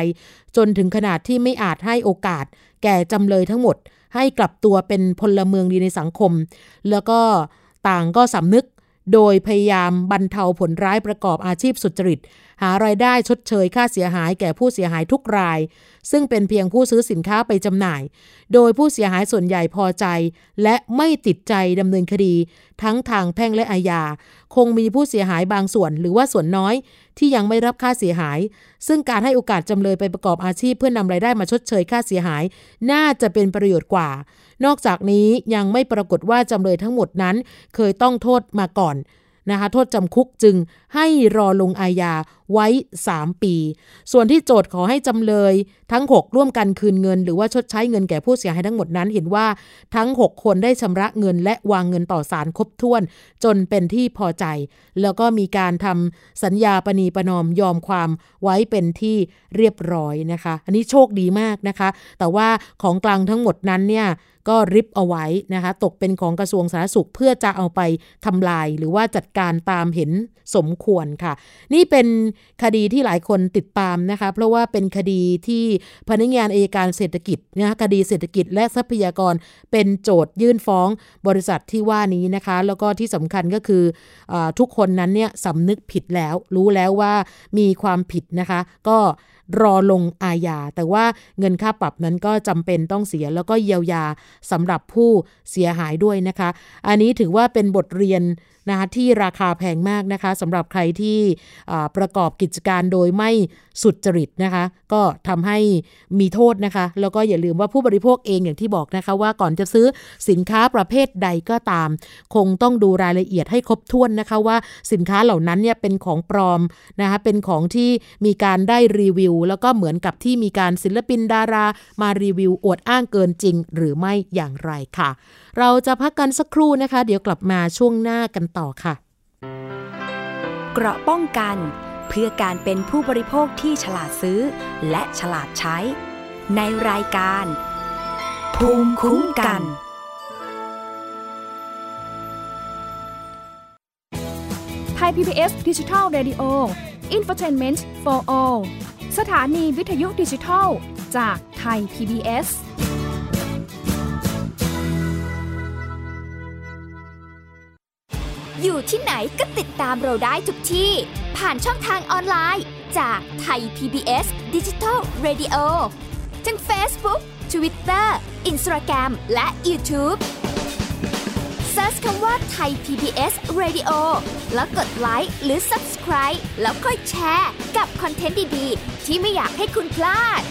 Speaker 2: จนถึงขนาดที่ไม่อาจให้โอกาส แก่จำเลยทั้งหมด ให้กลับตัวเป็นพลเมืองดีในสังคม แล้วก็ต่างก็สำนึก โดยพยายามบรรเทาผลร้ายประกอบอาชีพสุจริต หารายได้ชดเชยค่าเสียหายแก่ผู้เสียหายทุกราย ซึ่งเป็นเพียงผู้ซื้อสินค้าไปจำหน่าย โดยผู้เสียหายส่วนใหญ่พอใจ และไม่ติดใจดำเนินคดี ทั้งทางแพ่งและอาญา คงมีผู้เสียหายบางส่วนหรือว่าส่วนน้อย ที่ยังไม่รับค่าเสียหาย ซึ่งการให้โอกาสจำเลยไปประกอบอาชีพเพื่อนำรายได้มาชดเชยค่าเสียหาย น่าจะเป็นประโยชน์กว่า นอกจากนี้ยังไม่ปรากฏว่าจำเลยทั้งหมดนั้น เคยต้องโทษมาก่อนนะคะโทษจำคุกจึงให้รอลงอาญาไว้ 3 ปี ส่วนที่โจทย์ขอให้จำเลยทั้ง 6 ร่วมกันคืนเงิน หรือว่าชดใช้เงินแก่ผู้เสียหายทั้งหมดนั้น เห็นว่าทั้ง 6 คนได้ชำระเงินและวางเงินต่อศาลครบถ้วน จนเป็นที่พอใจ แล้วก็มีการทำสัญญาปณีประนอมยอมความไว้เป็นที่เรียบร้อยนะคะ อันนี้โชคดีมากนะคะ แต่ว่าของกลางทั้งหมดนั้นเนี่ย ก็ริบเอาไว้นะคะ ตกเป็นของกระทรวงสาธารณสุขเพื่อจะเอาไปทำลายหรือว่าจัดการตามเห็นสมควรค่ะ นี่เป็นคดีที่หลายคนติดตามนะคะ เพราะว่าเป็นคดีที่พนักงานอายการเศรษฐกิจนะคะคดีเศรษฐกิจและทรัพยากรเป็นโจทยื่นฟ้องบริษัทที่ว่านี้นะคะ แล้วก็ที่สำคัญก็คืออทุกคนนั้นเนี่ยสำนึกผิดแล้ว รู้แล้วว่ามีความผิดนะคะ ก็รอลงอาญาแต่ว่าเงินค่าปรับนั้นก็จำเป็นต้องเสียแล้วก็เยียวยาสำหรับผู้เสียหายด้วยนะคะ อันนี้ถือว่าเป็นบทเรียน นะคะที่ราคาแพงมากนะคะสำหรับใครที่ประกอบกิจการโดยไม่สุดจริตนะคะ ก็ทำให้มีโทษนะคะ แล้วก็อย่าลืมว่าผู้บริโภคเองอย่างที่บอกนะคะว่าก่อนจะซื้อสินค้าประเภทใดก็ตาม คงต้องดูรายละเอียดให้ครบถ้วนนะคะว่าสินค้าเหล่านั้นเนี่ยเป็นของปลอมนะคะเป็นของที่มีการได้รีวิว แล้วก็เหมือนกับที่มีการศิลปินดารา มารีวิวอวดอ้างเกินจริง หรือไม่อย่างไรค่ะ เราจะพักกันสักครู่นะคะ เดี๋ยวกลับมาช่วงหน้ากันต่อค่ะ
Speaker 1: เกราะป้องกัน พื่อการเป็นผู้บริโภคที่ฉลาดซื้อ และฉลาดใช้ ในรายการ ภูมิคุ้มกัน
Speaker 3: ไทย PBS ดิจิทัล Radio Infotainment for All สถานีวิทยุดิจิทัล จากไทย PBS
Speaker 4: อยู่ที่ไหนก็ติดตามเราได้ทุกที่ ผ่านช่องทางออนไลน์ จากไทย PBS Digital Radio ทั้ง Facebook Twitter Instagram และ YouTube Search คำว่าไทย PBS Radio แล้วกดไลค์หรือ Subscribe แล้วค่อยแชร์กับคอนเทนต์ดี ๆ ที่ไม่อยากให้คุณพลาด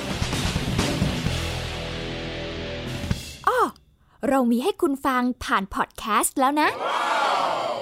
Speaker 4: อ้อเรามีให้คุณฟังผ่านพอดแคสต์แล้วนะ
Speaker 3: เพ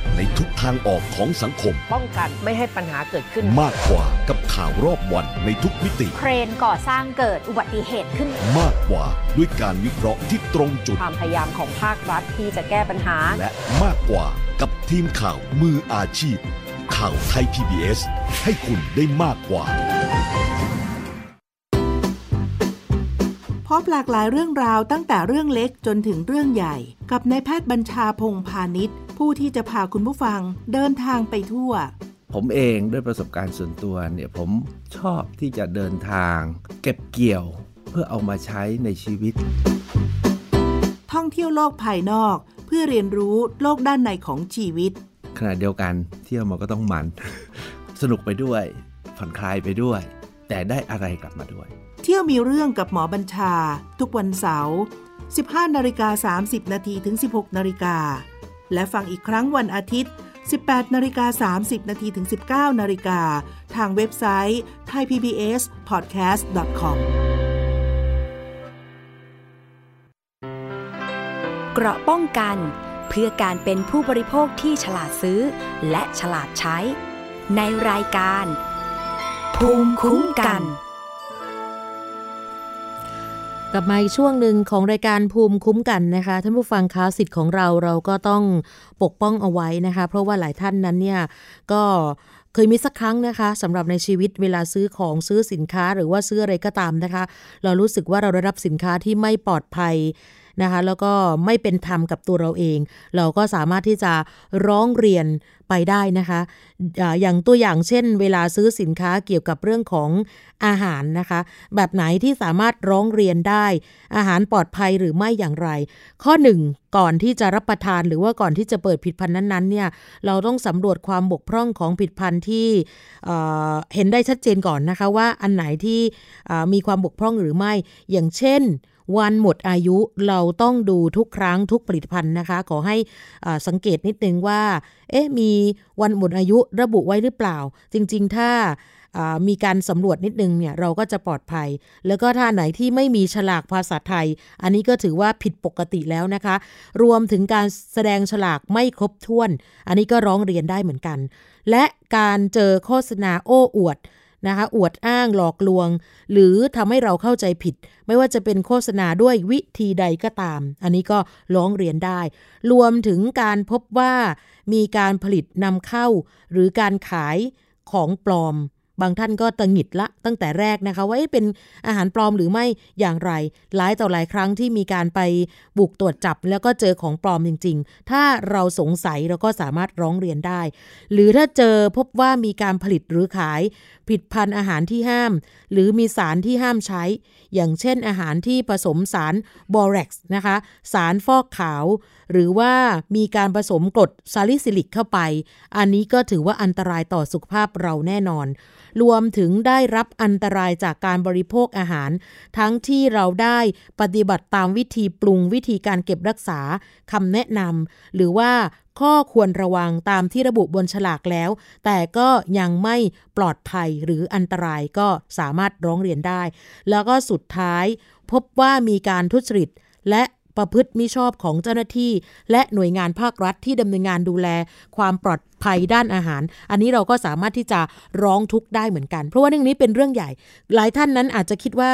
Speaker 5: ในทุกทางออกของสังคม
Speaker 6: ป้องกันไม่ให้ปัญหาเกิดขึ้น
Speaker 5: มากกว่ากับข่าวรอบวันในทุกมิติ
Speaker 7: เครนก่อสร้างเกิดอุบัติเหตุขึ้น
Speaker 5: มากกว่าด้วยการวิเคราะห์ที่ตรงจุด
Speaker 6: ความพยายามของภาครัฐที่จะแก้ปัญหา
Speaker 5: และมากกว่ากับทีมข่าวมืออาชีพ ข่าวไทย PBS ให้คุณได้มากกว่า
Speaker 8: พบหลากหลายเรื่องราวตั้งแต่เรื่องเล็กจนถึงเรื่องใหญ่ กับนายแพทย์บัญชาพงพาณิชย์ ผู้ที่จะพาคุณผู้ฟังเดินทางไปทั่ว
Speaker 9: ผมเองด้วยประสบการณ์ส่วนตัวเนี่ยผมชอบที่จะเดินทาง เก็บเกี่ยวเพื่อเอามาใช้ในชีวิต
Speaker 8: ท่องเที่ยวโลกภายนอก เพื่อเรียนรู้โลกด้านในของชีวิต
Speaker 9: ขณะเดียวกันเที่ยวมันก็ต้องมัน สนุกไปด้วยผ่อนคลายไปด้วย แต่ได้อะไรกลับมาด้วย
Speaker 8: เที่ยวมีเรื่องกับหมอบัญชา ทุกวันเสาร์ 15นาฬิกา30 นาทีถึง 16นาฬิกา และฟังอีกครั้งวันอาทิตย์ 18นาฬิกา30นาทีถึง 19นาฬิกาทางเว็บไซต์ thaipbspodcast.com
Speaker 1: เกราะป้องกันเพื่อการเป็นผู้บริโภคที่ฉลาดซื้อ และฉลาดใช้ ในรายการ ภูมิคุ้มกัน
Speaker 2: ก กลับมาอีกช่วงหนึ่งของรายการภูมิคุ้มกันนะคะท่านผู้ฟังคะสิทธิ์ของเราเราก็ต้องปกป้องเอาไว้นะคะ เพราะว่าหลายท่านนั้นเนี่ยก็เคยมีสักครั้งนะคะสำหรับในชีวิตเวลาซื้อของซื้อสินค้าหรือว่าซื้ออะไรก็ตามนะคะ เรารู้สึกว่าเราได้รับสินค้าที่ไม่ปลอดภัย นะคะแล้วก็ไม่เป็นธรรมกับตัวเราเอง เราก็สามารถที่จะร้องเรียนไปได้นะคะอย่างตัวอย่างเช่น เวลาซื้อสินค้าเกี่ยวกับเรื่องของอาหารนะคะ แบบไหนที่สามารถร้องเรียนได้ อาหารปลอดภัยหรือไม่อย่างไร ข้อหนึ่งก่อนที่จะรับประทานหรือว่าก่อนที่จะเปิดผิดพันธ์นั้นๆเนี่ยเราต้องสำรวจความบกพร่องของผิดพันธ์ที่เห็นได้ชัดเจนก่อนนะคะว่าอันไหนที่มีความบกพร่องหรือไม่ อย่างเช่น วันหมดอายุเราต้องดูทุกครั้งทุกผลิตภัณฑ์นะคะ ขอให้สังเกตนิดนึงว่า เอ๊ะมีวันหมดอายุระบุไว้หรือเปล่า จริง ๆ ถ้ามีการสำรวจนิดนึงเนี่ยเราก็จะปลอดภัย แล้วก็ถ้าไหนที่ไม่มีฉลากภาษาไทย อันนี้ก็ถือว่าผิดปกติแล้วนะคะ รวมถึงการแสดงฉลากไม่ครบถ้วน อันนี้ก็ร้องเรียนได้เหมือนกัน และการเจอโฆษณาโอ้อวด นะคะอวดอ้างหลอกลวง หรือทำให้เราเข้าใจผิด ไม่ว่าจะเป็นโฆษณาด้วยวิธีใดก็ตาม อันนี้ก็ร้องเรียนได้ รวมถึงการพบว่ามีการผลิตนำเข้า หรือการขายของปลอม บางท่านก็ตังหิดละตั้งแต่แรกนะคะว่าเอ๊ะเป็นอาหารปลอมหรือไม่อย่างไร หลายต่อหลายครั้งที่มีการไปบุกตรวจจับแล้วก็เจอของปลอมจริง ๆ ถ้าเราสงสัยเราก็สามารถร้องเรียนได้ หรือถ้าเจอพบว่ามีการผลิตหรือขายผิดพันธุ์อาหารที่ห้าม หรือมีสารที่ห้ามใช้ อย่างเช่นอาหารที่ผสมสารบอเร็กซ์นะคะ สารฟอกขาว หรือว่ามีการผสมกรดซาลิซิลิกเข้าไป อันนี้ก็ถือว่าอันตรายต่อสุขภาพเราแน่นอน รวมถึงได้รับอันตรายจากการบริโภคอาหาร ทั้งที่เราได้ปฏิบัติตามวิธีปรุงวิธีการเก็บรักษาคำแนะนำหรือว่าข้อควรระวังตามที่ระบุบนฉลากแล้ว แต่ก็ยังไม่ปลอดภัยหรืออันตรายก็สามารถร้องเรียนได้ แล้วก็สุดท้ายพบว่ามีการทุจริตและ ประพฤติมิชอบของเจ้าหน้าที่ และหน่วยงานภาครัฐที่ดำเนินงานดูแลความปลอดภัยด้านอาหาร อันนี้เราก็สามารถที่จะร้องทุกข์ได้เหมือนกัน เพราะว่าเรื่องนี้เป็นเรื่องใหญ่ หลายท่านนั้นอาจจะคิดว่า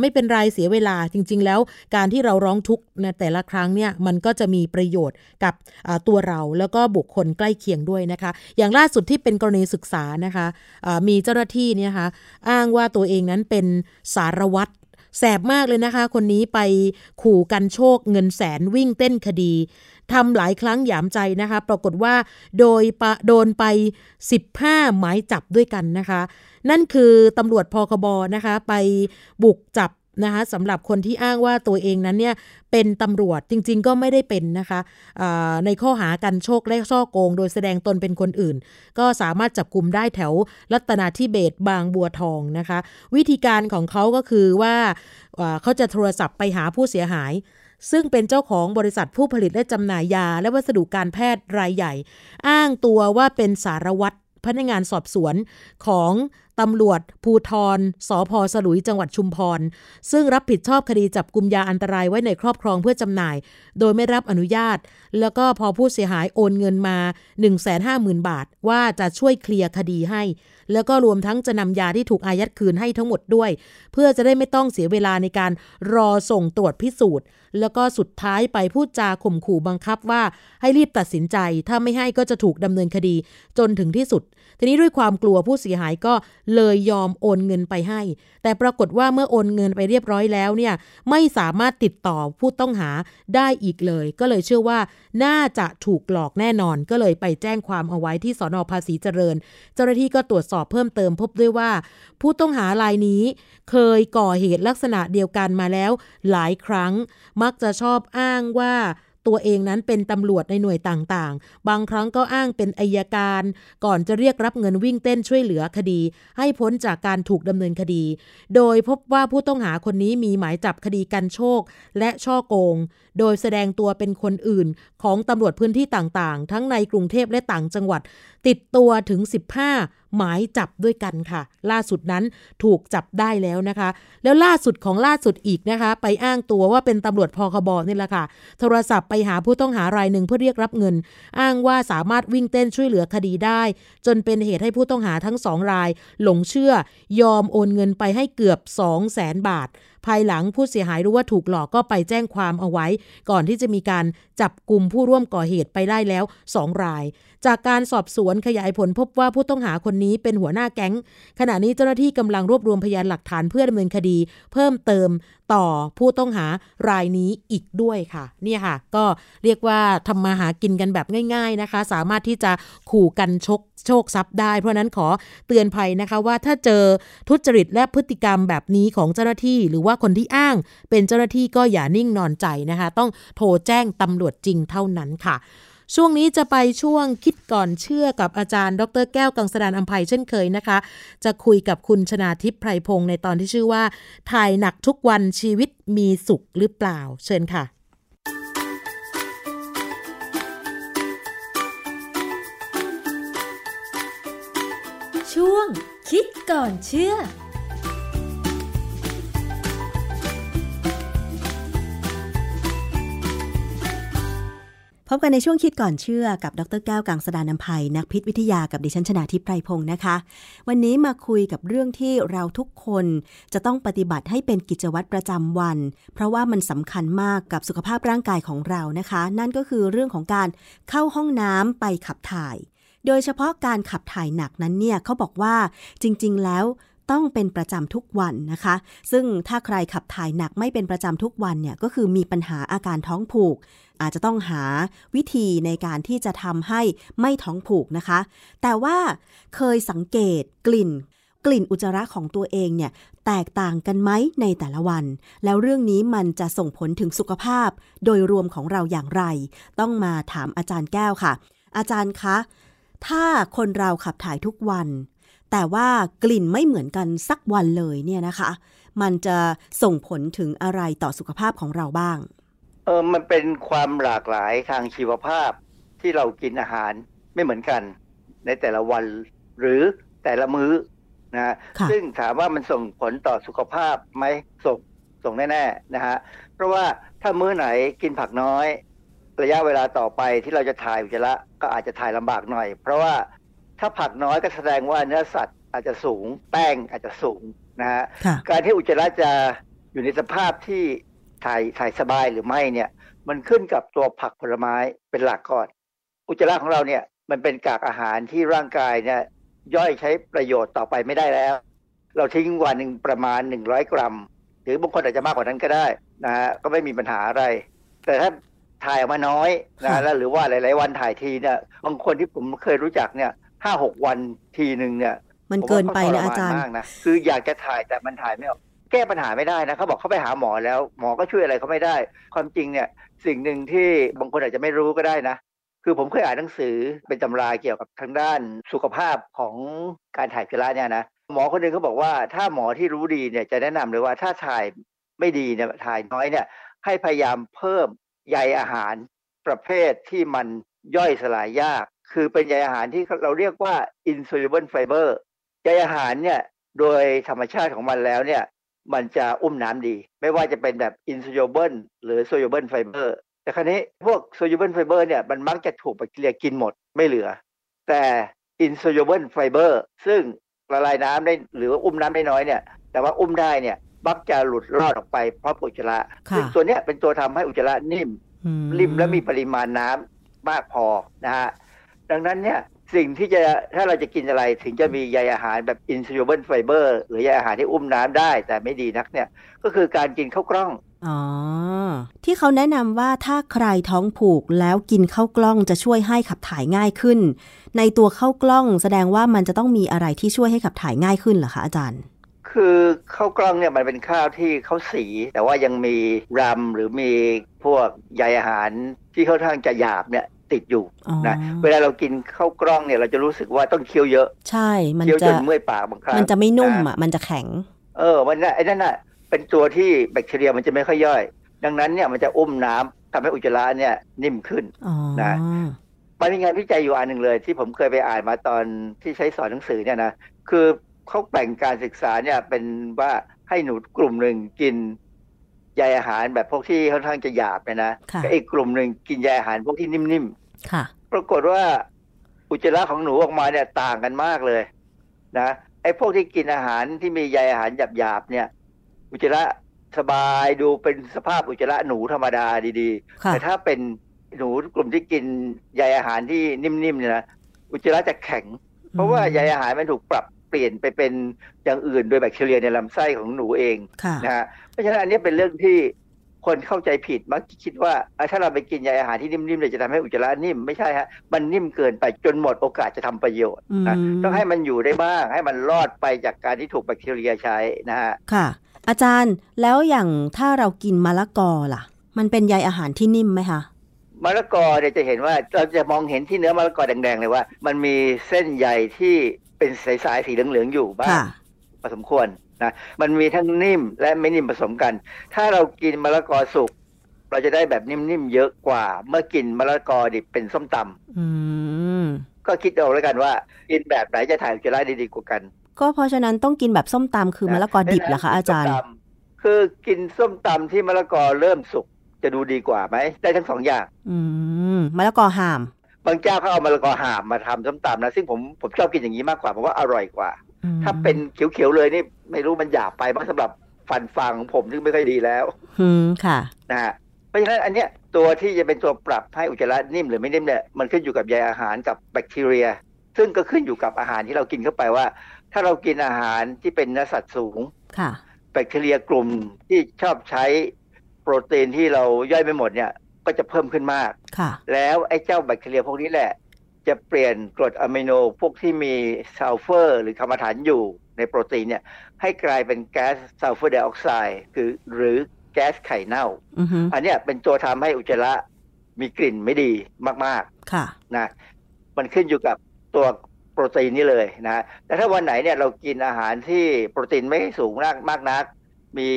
Speaker 2: ไม่เป็นไรเสียเวลาจริง ๆ แล้วการที่เราร้องทุกข์ในแต่ละครั้งเนี่ยมันก็จะมีประโยชน์กับตัวเราแล้วก็บุคคลใกล้เคียงด้วยนะคะ อย่างล่าสุดที่เป็นกรณีศึกษานะคะมีเจ้าหน้าที่เนี่ยคะอ้างว่าตัวเองนั้นเป็นสารวัตร แสบมากเลยนะคะ คนนี้ไปขู่กันโชคเงินแสนวิ่งเต้นคดีทำหลายครั้งหยามใจนะคะ ปรากฏว่าโดยปะโดนไป 15 หมายจับด้วยกันนะคะ นั่นคือตำรวจพคบนะคะ ไปบุกจับ นะคะสำหรับคนที่อ้างว่าตัวเองนั้นเนี่ยเป็นตำรวจจริง ๆ ก็ไม่ได้เป็นนะคะในข้อหากันโชคและช่อโกง โดยแสดงตนเป็นคนอื่น ก็สามารถจับกลุ่มได้แถวรัตนาธิเบศบางบัวทองนะคะ วิธีการของเขาก็คือว่าเขาจะโทรศัพท์ไปหาผู้เสียหายซึ่งเป็นเจ้าของบริษัทผู้ผลิตและจำหน่ายยา และวัสดุการแพทย์รายใหญ่ อ้างตัวว่าเป็นสารวัตรพนักงานสอบสวนของ ตำรวจ ภูทรสพสลุยจังหวัดชุมพร ซึ่งรับผิดชอบคดีจับกุมยาอันตรายไว้ในครอบครองเพื่อจำหน่าย โดยไม่รับอนุญาต แล้วก็พอผู้เสียหายโอนเงินมา 150,000 บาท ว่าจะช่วยเคลียร์คดีให้ แล้วก็รวมทั้งจะนำยาที่ถูกอายัดคืนให้ทั้งหมดด้วย เพื่อจะได้ไม่ต้องเสียเวลาในการรอส่งตรวจพิสูจน์ แล้วก็สุดท้ายไปพูดจาข่มขู่บังคับว่าให้รีบตัดสินใจ ถ้าไม่ให้ก็จะถูกดำเนินคดีจนถึงที่สุด ทีนี้ด้วยความกลัวผู้เสียหายก็เลยยอมโอนเงินไปให้ แต่ปรากฏว่าเมื่อโอนเงินไปเรียบร้อยแล้วเนี่ยไม่สามารถติดต่อผู้ต้องหาได้อีกเลย ก็เลยเชื่อว่าน่าจะถูกหลอกแน่นอน ก็เลยไปแจ้งความเอาไว้ที่สอนอภาษีเจริญ เจ้าหน้าที่ก็ตรวจสอบเพิ่มเติมพบด้วยว่า ผู้ต้องหารายนี้เคยก่อเหตุลักษณะเดียวกันมาแล้วหลายครั้ง มักจะชอบอ้างว่าตัวเองนั้นเป็นตำรวจในหน่วยต่างๆ บางครั้งก็อ้างเป็นอายการ ก่อนจะเรียกรับเงินวิ่งเต้นช่วยเหลือคดี ให้พ้นจากการถูกดำเนินคดี โดยพบว่าผู้ต้องหาคนนี้มีหมายจับคดีกันโชค และช่อโกง โดยแสดงตัวเป็นคนอื่นของตำรวจพื้นที่ต่างๆ ทั้งในกรุงเทพและต่างจังหวัด ติดตัวถึง 15 หมายจับด้วยกันค่ะ ล่าสุดนั้นถูกจับได้แล้วนะคะ แล้วล่าสุดของล่าสุดอีกนะคะ ไปอ้างตัวว่าเป็นตำรวจพคบนี่แหละค่ะ โทรศัพท์ไปหาผู้ต้องหารายหนึ่งเพื่อเรียกรับเงิน อ้างว่าสามารถวิ่งเต้นช่วยเหลือคดีได้ จนเป็นเหตุให้ผู้ต้องหาทั้งสองราย หลงเชื่อ ยอมโอนเงินไปให้เกือบ 2 0 0แสนบาท ภายหลังผู้เสียหายรู้ว่าถูกหลอกก็ไปแจ้งความเอาไว้ ก่อนที่จะมีการจับกลุ่มผู้ร่วมก่อเหตุไปได้แล้ว 2 ราย จากการสอบสวนขยายผลพบว่าผู้ต้องหาคนนี้เป็นหัวหน้าแก๊ง ขณะนี้เจ้าหน้าที่กำลังรวบรวมพยานหลักฐานเพื่อดำเนินคดี เพิ่มเติมต่อผู้ต้องหารายนี้อีกด้วยค่ะ เนี่ยค่ะ ก็เรียกว่าทำมาหากินกันแบบง่าย ๆนะคะ สามารถที่จะขู่กันชก โชคทรัพย์ได้ เพราะนั้นขอเตือนภัยนะคะว่าถ้าเจอทุจริตและพฤติกรรมแบบนี้ของเจ้าหน้าที่ หรือว่าคนที่อ้างเป็นเจ้าหน้าที่ก็อย่านิ่งนอนใจนะคะ ต้องโทรแจ้งตำรวจจริงเท่านั้นค่ะช่วงนี้จะไปช่วงคิดก่อนเชื่อกับอาจารย์ ดรแก้วกังสดานอัมภัยเช่นเคยนะคะ จะคุยกับคุณชนาทิพย์ไพรพงศ์ในตอนที่ชื่อว่า ถ่ายหนักทุกวันชีวิตมีสุขหรือเปล่า เชิญค่ะ
Speaker 1: คิดก่อนเชื่อ
Speaker 10: พบกันในช่วงคิดก่อนเชื่อกับ ดรแก้วกังสดานนภัย นักพิษวิทยากับดิฉันชนาทิพไพรพงศ์นะคะ วันนี้มาคุยกับเรื่องที่เราทุกคนจะต้องปฏิบัติให้เป็นกิจวัตรประจำวัน เพราะว่ามันสำคัญมากกับสุขภาพร่างกายของเรานะคะ นั่นก็คือเรื่องของการเข้าห้องน้ำไปขับถ่าย โดยเฉพาะการขับถ่ายหนักนั้นเนี่ยเขาบอกว่าจริง ๆ แล้วต้องเป็นประจำทุกวันนะคะ ซึ่งถ้าใครขับถ่ายหนักไม่เป็นประจำทุกวันเนี่ยก็คือมีปัญหาอาการท้องผูก อาจจะต้องหาวิธีในการที่จะทำให้ไม่ท้องผูกนะคะ แต่ว่าเคยสังเกตกลิ่น กลิ่นอุจจาระของตัวเองเนี่ยแตกต่างกันไหมในแต่ละวัน แล้วเรื่องนี้มันจะส่งผลถึงสุขภาพ โดยรวมของเราอย่างไร ต้องมาถามอาจารย์แก้วค่ะ อาจารย์คะ ถ้าคนเราขับถ่ายทุกวัน แต่ว่ากลิ่นไม่เหมือนกันสักวันเลยเนี่ยนะคะ มันจะส่งผลถึงอะไรต่อสุขภาพของเราบ้าง
Speaker 11: เออมันเป็นความหลากหลายทางชีวภาพที่เรากินอาหารไม่เหมือนกัน ในแต่ละวันหรือแต่ละมื้อนะซึ่งถามว่ามันส่งผลต่อสุขภาพไหมส่งส่งแน่ๆนะฮะเพราะว่าถ้ามื้อไหนกินผักน้อย ระยะเวลาต่อไปที่เราจะถ่ายอุจจาระ ก็อาจจะถ่ายลำบากหน่อย เพราะว่าถ้าผักน้อยก็แสดงว่าเนื้อสัตว์อาจจะสูงแป้งอาจจะสูงนะฮะการที่อุจจาระจะอยู่ในสภาพที่ถ่ายถ่ายสบายหรือไม่เนี่ย มันขึ้นกับตัวผักผลไม้เป็นหลักก่อน อุจจาระของเราเนี่ยมันเป็นกากอาหารที่ร่างกายเนี่ยย่อยใช้ประโยชน์ต่อไปไม่ได้แล้ว เราทิ้งวันหนึ่งประมาณหนึ่งร้อยกรัม หรือบางคนอาจจะมากกว่านั้นก็ได้นะฮะก็ไม่มีปัญหาอะไร แต่ถ้า ถ่ายออกมาน้อยนะแล้วหรือว่าหลาย ๆ วันถ่ายทีเนี่ยบางคนที่ผมเคยรู้จักเนี่ยห้าหกวันทีหนึ่งเนี่ย
Speaker 10: มันเกินไปนะอาจารย์
Speaker 11: นะคืออยากจะถ่ายแต่มันถ่ายไม่ออกแก้ปัญหาไม่ได้นะเขาบอกเขาไปหาหมอแล้ว หมอก็ช่วยอะไรเขาไม่ได้ ความจริงเนี่ย สิ่งหนึ่งที่บางคนอาจจะไม่รู้ก็ได้นะ คือผมเคยอ่านหนังสือเป็นตำราเกี่ยวกับทางด้านสุขภาพของการถ่ายพิระเนี่ยนะหมอคนหนึ่งเขาบอกว่าถ้าหมอที่รู้ดีเนี่ยจะแนะนำเลยว่าถ้าถ่ายไม่ดีเนี่ยถ่ายน้อยเนี่ยให้พยายามเพิ่ม ใยอาหารประเภทที่มันย่อยสลายยาก คือเป็นใยอาหารที่เราเรียกว่า insoluble fiber ใยอาหารเนี่ยโดยธรรมชาติของมันแล้วเนี่ยมันจะอุ้มน้ำดี ไม่ว่าจะเป็นแบบ insoluble หรือ soluble fiber แต่ครั้นี้พวก soluble fiber เนี่ยมันมักจะถูกแบคทีเรียกินหมดไม่เหลือ แต่ insoluble fiber ซึ่งละลายน้ำได้หรือว่าอุ้มน้ำได้น้อยเนี่ยแต่ว่าอุ้มได้เนี่ย มักจะหลุดรอดออกไปเพราะอุจจาระซึ่งตัวเนี้ยเป็นตัวทำให้อุจจาระนิ่มริมและมีปริมาณน้ำมากพอนะฮะดังนั้นเนี่ยสิ่งที่จะถ้าเราจะกินอะไรถึงจะมีใยอาหารแบบ insoluble fiber หรือใยอาหารที่อุ้มน้ำได้ แต่ไม่ดีนักเนี่ยก็คือการกินข้าวกล้อง
Speaker 10: อ๋อที่เขาแนะนำว่าถ้าใครท้องผูกแล้วกินข้าวกล้องจะช่วยให้ขับถ่ายง่ายขึ้น ในตัวข้าวกล้องแสดงว่ามันจะต้องมีอะไรที่ช่วยให้ขับถ่ายง่ายขึ้นเหรอคะอาจารย์
Speaker 11: คือข้าวกล้องเนี่ยมันเป็นข้าวที่เขาสี แต่ว่ายังมีรำหรือมีพวกใยอาหารที่ค่อนข้างจะหยาบเนี่ยติดอยู่นะเวลาเรากินข้าวกล้องเนี่ยเราจะรู้สึกว่าต้องเคี้ยวเยอะ
Speaker 10: ใช่ มัน
Speaker 11: จะเคี้ยวจนเมื่อยปากบางครั้ง
Speaker 10: มันจะไม่นุ่มอะมันจะแข็ง
Speaker 11: เออมันไอ้นั่นน่ะเป็นตัวที่แบคทีเรียมันจะไม่ค่อยย่อย ดังนั้นเนี่ยมันจะอุ้มน้ำทำให้อุจจาระเนี่ยนิ่มขึ้นนะมันมีงานวิจัยอยู่อันหนึ่งเลย ที่ผมเคยไปอ่านมาตอนที่ใช้สอนหนังสือเนี่ยนะคือ เขาแบ่งการศึกษาเนี่ยเป็นว่าให้หนูกลุ่มหนึ่งกินใยอาหารแบบพวกที่ค่อนข้างจะหยาบเนี่ยนะก็อีกกลุ่มหนึ่งกินใยอาหารพวกที่นิ่ม
Speaker 10: ค่ะ
Speaker 11: ปรากฏว่าอุจจาระของหนูออกมาเนี่ยต่างกันมากเลยนะไอ้พวกที่กินอาหารที่มีใยอาหารหยาบๆเนี่ย อุจจาระสบายดูเป็นสภาพอุจจาระหนูธรรมดาดีๆ แต่ถ้าเป็นหนูกลุ่มที่กินใยอาหารที่นิ่มๆเนี่ยนะอุจจาระจะแข็ง เพราะว่าใยอาหารมันถูกปรับ เปลี่ยนไปเป็นอย่างอื่นโดยแบคทีเรียในลำไส้ของหนูเองนะฮะเพราะฉะนั้นอันนี้เป็นเรื่องที่คนเข้าใจผิดมักคิดว่าถ้าเราไปกินใยอาหารที่นิ่มๆเลยจะทำให้อุจจาระนิ่มไม่ใช่ฮะมันนิ่มเกินไปจนหมดโอกาสจะทำประโยชน์นะต้องให้มันอยู่ได้บ้าง ให้มันรอดไปจากการที่ถูกแบคทีเรียใช้นะฮะ
Speaker 10: ค่ะ อาจารย์แล้วอย่างถ้าเรากินมะละกอล่ะ มันเป็นใยอาหารที่นิ่มไหมคะ
Speaker 11: มะละกอเนี่ยจะเห็นว่าเราจะมองเห็นที่เนื้อมะละกอแดงๆเลยว่า มันมีเส้นใยที่ เป็นสายๆสีเหลืองๆอยู่บ้างพอสมควรนะมันมีทั้งนิ่มและไม่นิ่มผสมกัน ถ้าเรากินมะละกอสุกเราจะได้แบบนิ่มๆเยอะกว่า เมื่อกินมะละกอดิบเป็นส้มตำก็คิดเอาแล้วกันว่ากินแบบไหนจะถ่ายอุจจาระดีกว่ากัน
Speaker 10: ก็เพราะฉะนั้นต้องกินแบบส้มตำคือมะละกอดิบเหรอคะอาจารย์
Speaker 11: คือกินส้มตำที่มะละกอเริ่มสุกจะดูดีกว่าไหมได้ทั้งสองอย่าง
Speaker 10: อืมมะละกอห่าม
Speaker 11: บางเจ้าเขาเอามะละกอห่ามมาทำส้มตำนะ ซึ่งผมผมชอบกินอย่างนี้มากกว่า เพราะว่าอร่อยกว่า ถ้าเป็นเขียวๆเลยนี่ไม่รู้มันหยาบไปบ้างสำหรับฟันฟังผมซึ่งไม่ค่อยดีแล้ว
Speaker 10: อืมค่ะ
Speaker 11: นะฮะเพราะฉะนั้นอันเนี้ยตัวที่จะเป็นตัวปรับให้อุจจาระนิ่มหรือไม่นิ่มเนี่ยมันขึ้นอยู่กับใยอาหารกับแบคทีเรีย ซึ่งก็ขึ้นอยู่กับอาหารที่เรากินเข้าไปว่า ถ้าเรากินอาหารที่เป็นเนื้อสัตว์สูง
Speaker 10: ค่ะ
Speaker 11: แบคทีเรียกลุ่มที่ชอบใช้โปรตีนที่เราย่อยไม่หมดเนี่ย ก็จะเพิ่มขึ้นมาก
Speaker 10: ค่ะ
Speaker 11: แล้วไอ้เจ้าแบคทีเรียพวกนี้แหละ จะเปลี่ยนกรดอะมิโนพวกที่มีซัลเฟอร์หรือกำมะถันอยู่ในโปรตีนเนี่ยให้กลายเป็นแก๊สซัลเฟอร์ไดออกไซด์คือหรือแก๊สไข่เน่า อันนี้เป็นตัวทำให้อุจจาระมีกลิ่นไม่ดีมาก
Speaker 10: ๆค่ะ
Speaker 11: นะมันขึ้นอยู่กับตัวโปรตีนนี่เลยนะแต่ถ้าวันไหนเนี่ยเรากินอาหารที่โปรตีนไม่สูงมากมากนัก มี